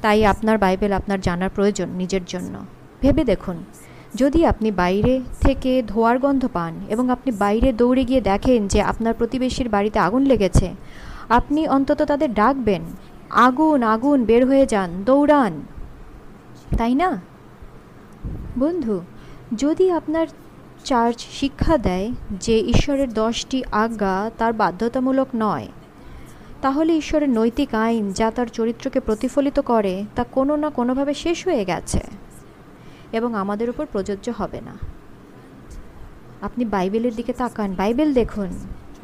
তাই আপনার বাইবেল আপনার জানার প্রয়োজন নিজের জন্য। ভেবে দেখুন, যদি আপনি বাইরে থেকে ধোয়ার গন্ধ পান এবং আপনি বাইরে দৌড়ে গিয়ে দেখেন যে আপনার প্রতিবেশীর বাড়িতে আগুন লেগেছে, আপনি অন্তত তাদের ডাকবেন আগুন আগুন, বের হয়ে যান, দৌড়ান। তাই না? বন্ধু, যদি আপনার চার্চ শিক্ষা দেয় যে ঈশ্বরের দশটি আজ্ঞা তার বাধ্যতামূলক নয়, তাহলে ঈশ্বরের নৈতিক আইন যা তার চরিত্রকে প্রতিফলিত করে তা কোনো না কোনোভাবে শেষ হয়ে গেছে এবং আমাদের উপর প্রযোজ্য হবে না। আপনি বাইবেলের দিকে তাকান। বাইবেল দেখুন,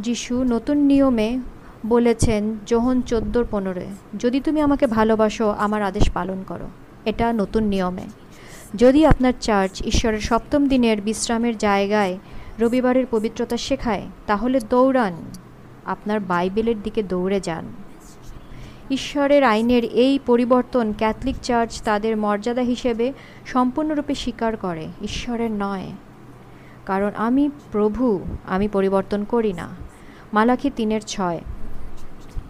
যিশু নতুন নিয়মে বলেছেন যোহন চোদ্দোর পনেরোয়, যদি তুমি আমাকে ভালোবাসো, আমার আদেশ পালন করো। এটা নতুন নিয়মে। যদি আপনার চার্চ ঈশ্বরের সপ্তম দিনের বিশ্রামের জায়গায় রবিবারের পবিত্রতা শেখায়, তাহলে দৌড়ান। আপনার বাইবেলের দিকে দৌড়ে যান। ঈশ্বরের আইনের এই পরিবর্তন ক্যাথলিক চার্চ তাদের মর্যাদা হিসেবে সম্পূর্ণরূপে স্বীকার করে, ঈশ্বরের নয়। কারণ আমি প্রভু, আমি পরিবর্তন করি না। মালাখি তিনের ছয়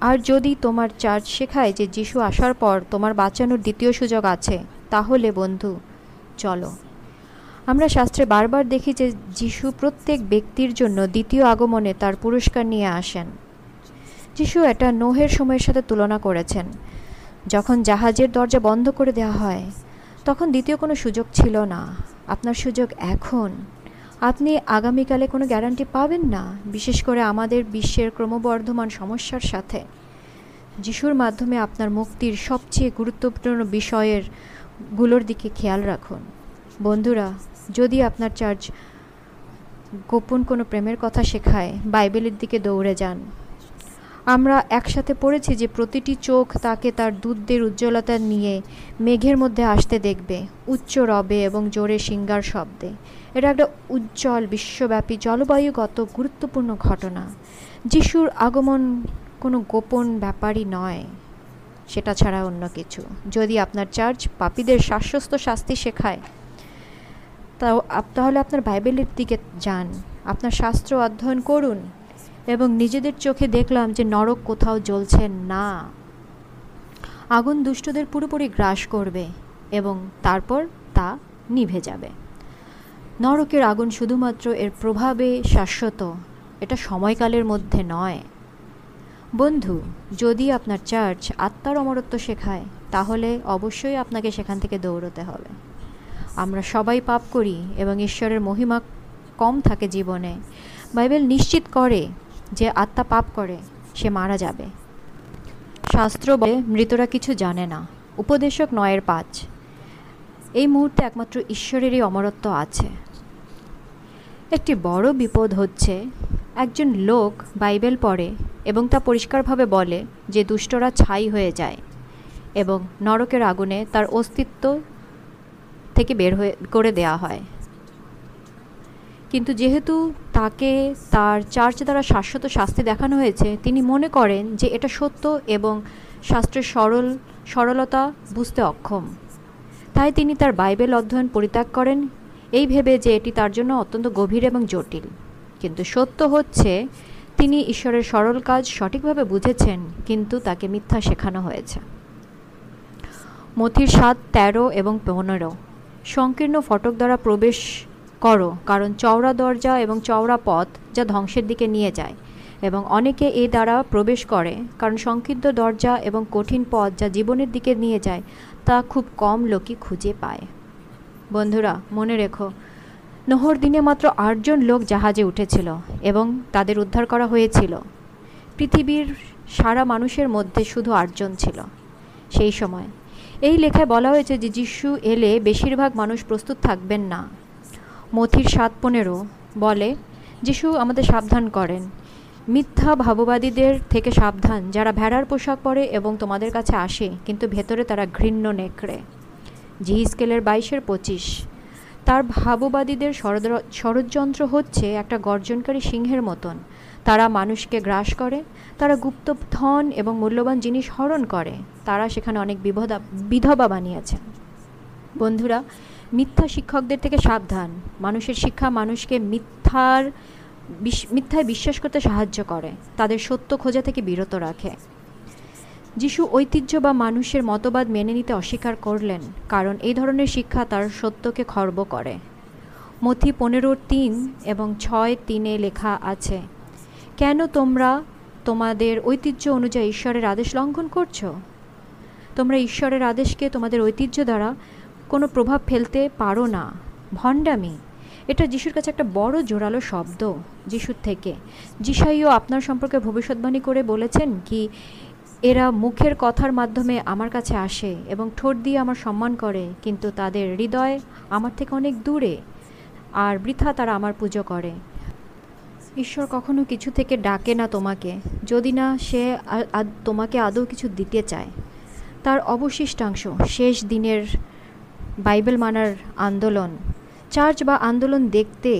আর যদি তোমার চার্চ শেখায় যে যিশু আসার পর তোমার বাঁচানোর দ্বিতীয় সুযোগ আছে, তাহলে বন্ধু, চলো। আমরা শাস্ত্রে বারবার দেখি যে যিশু প্রত্যেক ব্যক্তির জন্য দ্বিতীয় আগমনে তার পুরস্কার নিয়ে আসেন। যিশু এটা নোহের সময়ের সাথে তুলনা করেছেন। যখন জাহাজের দরজা বন্ধ করে দেওয়া হয়, তখন দ্বিতীয় কোনো সুযোগ ছিল না। আপনার সুযোগ এখন। আপনি আগামীকালে কোনো গ্যারান্টি পাবেন না, বিশেষ করে আমাদের বিশ্বের ক্রমবর্ধমান সমস্যার সাথে। যিশুর মাধ্যমে আপনার মুক্তির সবচেয়ে গুরুত্বপূর্ণ বিষয়েরগুলোর দিকে খেয়াল রাখুন। বন্ধুরা, যদি আপনার চার্চ গোপন কোনো প্রেমের কথা শেখায়, বাইবেলের দিকে দৌড়ে যান। আমরা একসাথে পড়েছি যে প্রতিটি চোখ তাকে তার দুধদের উজ্জ্বলতা নিয়ে মেঘের মধ্যে আসতে দেখবে, উচ্চ রবে এবং জোরে সিঙ্গার শব্দে। এটা একটা উজ্জ্বল বিশ্বব্যাপী, জলবায়ুগত গুরুত্বপূর্ণ ঘটনা। যিশুর আগমন কোনো গোপন ব্যাপারই নয়, সেটা ছাড়া অন্য কিছু। যদি আপনার চার্চ পাপীদের শাশ্বস্ত শাস্তি শেখায়, তাও তাহলে আপনার বাইবেলের দিকে যান, আপনার শাস্ত্র অধ্যয়ন করুন, এবং নিজেদের চোখে দেখলাম যে নরক কোথাও জ্বলছে না। আগুন দুষ্টদের পুরোপুরি গ্রাস করবে, এবং তারপর তা নিভে যাবে। নরকের আগুন শুধুমাত্র এর প্রভাবে শাশ্বত। এটা সময়কালের মধ্যে নয়। বন্ধু, যদি আপনার চার্চ আত্মার অমরত্ব শেখায়, তাহলে অবশ্যই আপনাকে সেখান থেকে দৌড়তে হবে। আমরা সবাই পাপ করি এবং ঈশ্বরের মহিমা কম থাকে জীবনে। বাইবেল নিশ্চিত করে যে আত্মা পাপ করে, সে মারা যাবে। শাস্ত্র বলে, মৃতরা কিছু জানে না। উপদেশক নয়ের পাঁচ। এই মুহূর্তে একমাত্র ঈশ্বরেরই অমরত্ব আছে। একটি বড় বিপদ হচ্ছে, একজন লোক বাইবেল পড়ে এবং তা পরিষ্কারভাবে বলে যে দুষ্টরা ছাই হয়ে যায় এবং নরকের আগুনে তার অস্তিত্ব থেকে বের হয়ে, করে দেয়া হয়। কিন্তু যেহেতু তাকে তার চার্চ দ্বারা শাশ্বত শাস্তি দেখানো হয়েছে, তিনি মনে করেন যে এটা সত্য এবং শাস্ত্রের সরল, সরলতা বুঝতে অক্ষম। তাই তিনি তার বাইবেল অধ্যয়ন পরিত্যাগ করেন এই ভেবে যে এটি তার জন্য অত্যন্ত গভীর এবং জটিল। কিন্তু সত্য হচ্ছে, তিনি ঈশ্বরের সরল কাজ সঠিকভাবে বুঝেছেন, কিন্তু তাকে মিথ্যা শেখানো হয়েছে। মথির সাত, তেরো এবং পনেরো। সংকীর্ণ ফটক দ্বারা প্রবেশ করো, কারণ চওড়া দরজা এবং চওড়া পথ যা ধ্বংসের দিকে নিয়ে যায়, এবং অনেকে এ দ্বারা প্রবেশ করে, কারণ সংকীর্ণ দরজা এবং কঠিন পথ যা জীবনের দিকে নিয়ে যায়, তা খুব কম লোকই খুঁজে পায়। বন্ধুরা, মনে রেখো, নহর দিনে মাত্র আটজন লোক জাহাজে উঠেছিল এবং তাদের উদ্ধার করা হয়েছিল। পৃথিবীর সারা মানুষের মধ্যে শুধু আটজন ছিল। সেই সময় এই লেখায় বলা হয়েছে যে যিশু এলে বেশিরভাগ মানুষ প্রস্তুত থাকবেন না। মথির সাত পনেরো বলে, যিশু আমাদের সাবধান করেন। মিথ্যা ভাববাদীদের থেকে সাবধান। যারা ভেড়ার পোশাক পরে এবং তোমাদের কাছে আসে, কিন্তু ভেতরে তারা ঘৃণ্য নেকড়ে। জি স্কেলের বাইশের পঁচিশ। তার ভাববাদীদের ষড়যন্ত্র হচ্ছে একটা গর্জনকারী সিংহের মতন। তারা মানুষকে গ্রাস করে, তারা গুপ্ত ধন এবং মূল্যবান জিনিস হরণ করে। তারা সেখানে অনেক বিধবা বিধবা বানিয়েছেন। বন্ধুরা, মিথ্যা শিক্ষকদের থেকে সাবধান। মানুষের শিক্ষা মানুষকে মিথ্যার মিথ্যায় বিশ্বাস করতে সাহায্য করে। তাদের সত্য খোঁজা থেকে বিরত রাখে। যিশু ঐতিহ্য বা মানুষের মতবাদ মেনে নিতে অস্বীকার করলেন, কারণ এই ধরনের শিক্ষা তার সত্যকে খর্ব করে। মথি পনেরোর তিন এবং ছয় তিনে লেখা আছে, কেন তোমরা তোমাদের ঐতিহ্য অনুযায়ী ঈশ্বরের আদেশ লঙ্ঘন করছ? তোমরা ঈশ্বরের আদেশকে তোমাদের ঐতিহ্য দ্বারা কোনো প্রভাব ফেলতে পারো না। ভণ্ডামি, এটা যিশুর কাছে একটা বড় জোরালো শব্দ। যিশুর থেকে, যিশাইও আপনার সম্পর্কে ভবিষ্যৎবাণী করে বলেছেন কি এরা মুখের কথার মাধ্যমে আমার কাছে আসে এবং ঠোঁট দিয়ে আমার সম্মান করে, কিন্তু তাদের হৃদয় আমার থেকে অনেক দূরে, আর বৃথা তারা আমার পুজো করে। ঈশ্বর কখনো কিছু থেকে ডাকে না তোমাকে, যদি না সে তোমাকে আদৌ কিছু দিতে চায়। তার অবশিষ্টাংশ, শেষ দিনের বাইবেল মানার আন্দোলন। চার্চ বা আন্দোলন দেখতে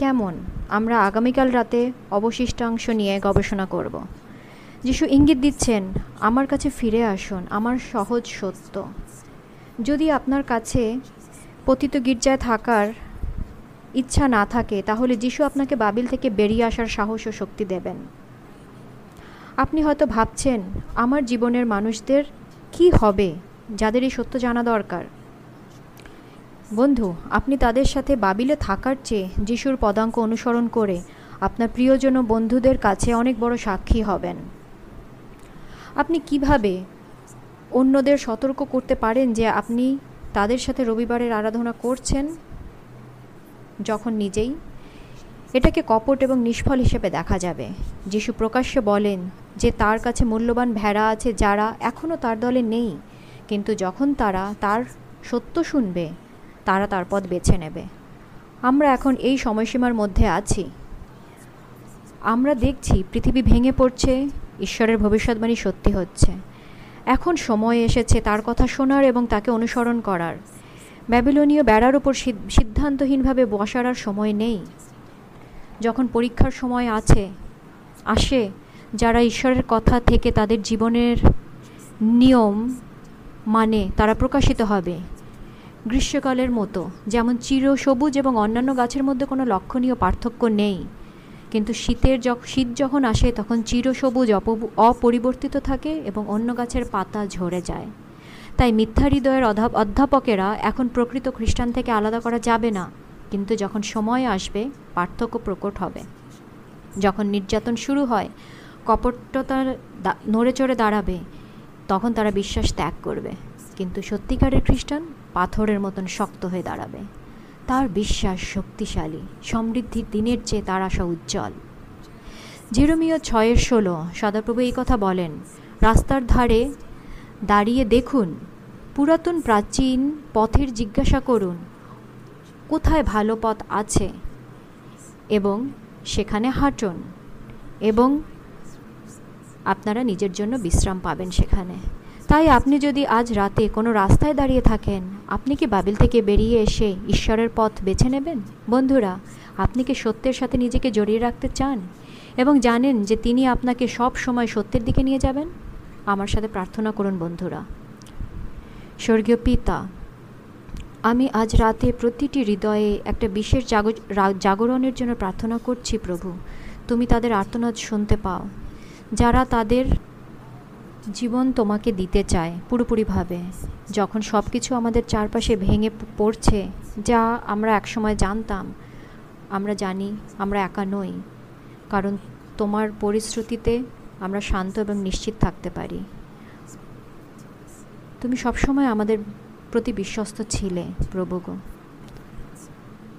কেমন? আমরা আগামীকাল রাতে অবশিষ্টাংশ নিয়ে গবেষণা করব। যিশু ইঙ্গিত দিচ্ছেন, আমার কাছে ফিরে আসুন, আমার সহজ সত্য। যদি আপনার কাছে পতিত গির্জায় থাকার ইচ্ছা না থাকে, তাহলে যিশু আপনাকে বাবিল থেকে বেরিয়ে আসার সাহস ও শক্তি দেবেন। আপনি হয়তো ভাবছেন, আমার জীবনের মানুষদের কি হবে যাদের এই সত্য জানা দরকার? বন্ধু, আপনি তাদের সাথে বাবিলে থাকার চেয়ে যিশুর পদাঙ্ক অনুসরণ করে আপনার প্রিয়জন বন্ধুদের কাছে অনেক বড় সাক্ষী হবেন। আপনি কীভাবে অন্যদের সতর্ক করতে পারেন যে আপনি তাদের সাথে রবিবারের আরাধনা করছেন যখন নিজেই? এটাকে কপট এবং নিষ্ফল হিসেবে দেখা যাবে। যিশু প্রকাশ্যে বলেন যে তার কাছে মূল্যবান ভেড়া আছে যারা এখনও তার দলে নেই, কিন্তু যখন তারা তার সত্য শুনবে, তারা তার পথ বেছে নেবে। আমরা এখন এই সময়সীমার মধ্যে আছি। আমরা দেখছি পৃথিবী ভেঙে পড়ছে ঈশ্বরের ভবিষ্যৎবাণী সত্যি হচ্ছে। এখন সময় এসেছে তার কথা শোনার এবং তাকে অনুসরণ করার। ব্যাবিলনীয় বেড়ার উপর সিদ- সিদ্ধান্তহীনভাবে বসার আর সময় নেই। যখন পরীক্ষার সময় আছে, আসে, যারা ঈশ্বরের কথা থেকে তাদের জীবনের নিয়ম মানে তারা প্রকাশিত হবে। গ্রীষ্মকালের মতো, যেমন চির সবুজ এবং অন্যান্য গাছের মধ্যে কোনো লক্ষণীয় পার্থক্য নেই। কিন্তু শীতের শীত যখন আসে তখন চিরসবুজ অপরিবর্তিত থাকে এবং অন্য গাছের পাতা ঝরে যায়। তাই মিথ্যা হৃদয়ের অধা- অধ্যাপকেরা এখন প্রকৃত খ্রিস্টান থেকে আলাদা করা যাবে না। কিন্তু যখন সময় আসবে, পার্থক্য প্রকট হবে। যখন নির্যাতন শুরু হয়, কপটতার নড়ে চড়ে দাঁড়াবে, তখন তারা বিশ্বাস ত্যাগ করবে। কিন্তু সত্যিকারের খ্রিস্টান পাথরের মতন শক্ত হয়ে দাঁড়াবে। তার বিশ্বাস শক্তিশালী। সমৃদ্ধির দিনের চেয়ে তার আশা উজ্জ্বল। জেরোমিও ছয়ের ষোলো, সদাপ্রভু এই কথা বলেন, রাস্তার ধারে দাঁড়িয়ে দেখুন, পুরাতন প্রাচীন পথের জিজ্ঞাসা করুন, কোথায় ভালো পথ আছে? এবং সেখানে হাঁটুন, এবং আপনারা নিজের জন্য বিশ্রাম পাবেন সেখানে। তাই আপনি যদি আজ রাতে কোনো রাস্তায় দাঁড়িয়ে থাকেন, আপনি কি বাবিল থেকে বেরিয়ে এসে ঈশ্বরের পথ বেছে নেবেন? বন্ধুরা, আপনি কি সত্যের সাথে নিজেকে জড়িয়ে রাখতে চান এবং জানেন যে তিনি আপনাকে সব সময় সত্যের দিকে নিয়ে যাবেন? আমার সাথে প্রার্থনা করুন বন্ধুরা। স্বর্গীয় পিতা, আমি আজ রাতে প্রতিটি হৃদয়ে একটা বিশেষ জাগ- জাগরণের জন্য প্রার্থনা করছি প্রভু। তুমি তাদের আর্তনাদ শুনতে পাও। যারা তাদের জীবন তোমাকে দিতে চায় পুরোপুরিভাবে। যখন সব কিছু আমাদের চারপাশে ভেঙে পড়ছে, যা আমরা একসময় জানতাম, আমরা জানি আমরা একা নই, কারণ তোমার পরিশ্রুতিতে আমরা শান্ত এবং নিশ্চিত থাকতে পারি। তুমি সবসময় আমাদের প্রতি বিশ্বস্ত ছিলে, প্রভু গো।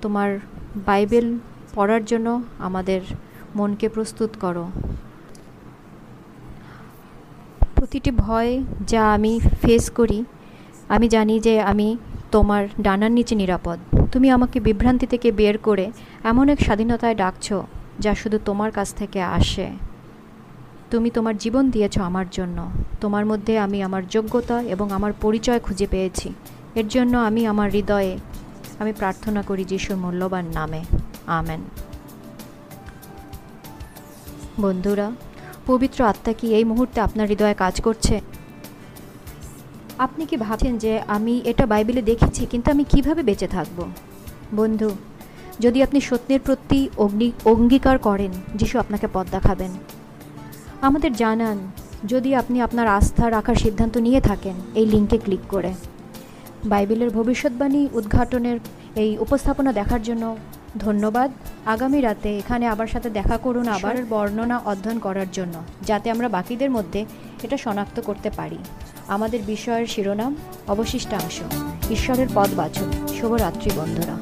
তোমার বাইবেল পড়ার জন্য আমাদের মনকে প্রস্তুত করো। প্রতিটি ভয় যা আমি ফেস করি, আমি জানি যে আমি তোমার ডানার নিচে নিরাপদ। তুমি আমাকে বিভ্রান্তি থেকে বের করে এমন এক স্বাধীনতায় ডাকছো যা শুধু তোমার কাছ থেকে আসে। তুমি তোমার জীবন দিয়েছ আমার জন্য। তোমার মধ্যে আমি আমার যোগ্যতা এবং আমার পরিচয় খুঁজে পেয়েছি। এর জন্য আমি আমার হৃদয়ে আমি প্রার্থনা করি যিশুর মূল্যবান নামে। আমেন। বন্ধুরা পবিত্র আত্মা কি এই মুহূর্তে আপনার হৃদয়ে কাজ করছে? আপনি কি ভাবছেন যে আমি এটা বাইবেলে দেখেছি, কিন্তু আমি কীভাবে বেঁচে থাকব? বন্ধু, যদি আপনি সত্যের প্রতি অগ্নি, অঙ্গীকার করেন, যিশু আপনাকে পথ দেখাবেন। আমাদের জানান, যদি আপনি আপনার আস্থা রাখার সিদ্ধান্ত নিয়ে থাকেন, এই লিঙ্কে ক্লিক করে। বাইবেলের ভবিষ্যৎবাণী উদ্ঘাটনের এই উপস্থাপনা দেখার জন্য ধন্যবাদ। আগামী রাতে এখানে আবার সাথে দেখা করুন আবার বর্ণনা অধ্যয়ন করার জন্য যাতে আমরা বাকিদের মধ্যে এটা শনাক্ত করতে পারি। আমাদের বিষয়ের শিরোনাম অবশিষ্টাংশ। ঈশ্বরের পদ বাছুন। শুভরাত্রি বন্ধুরা।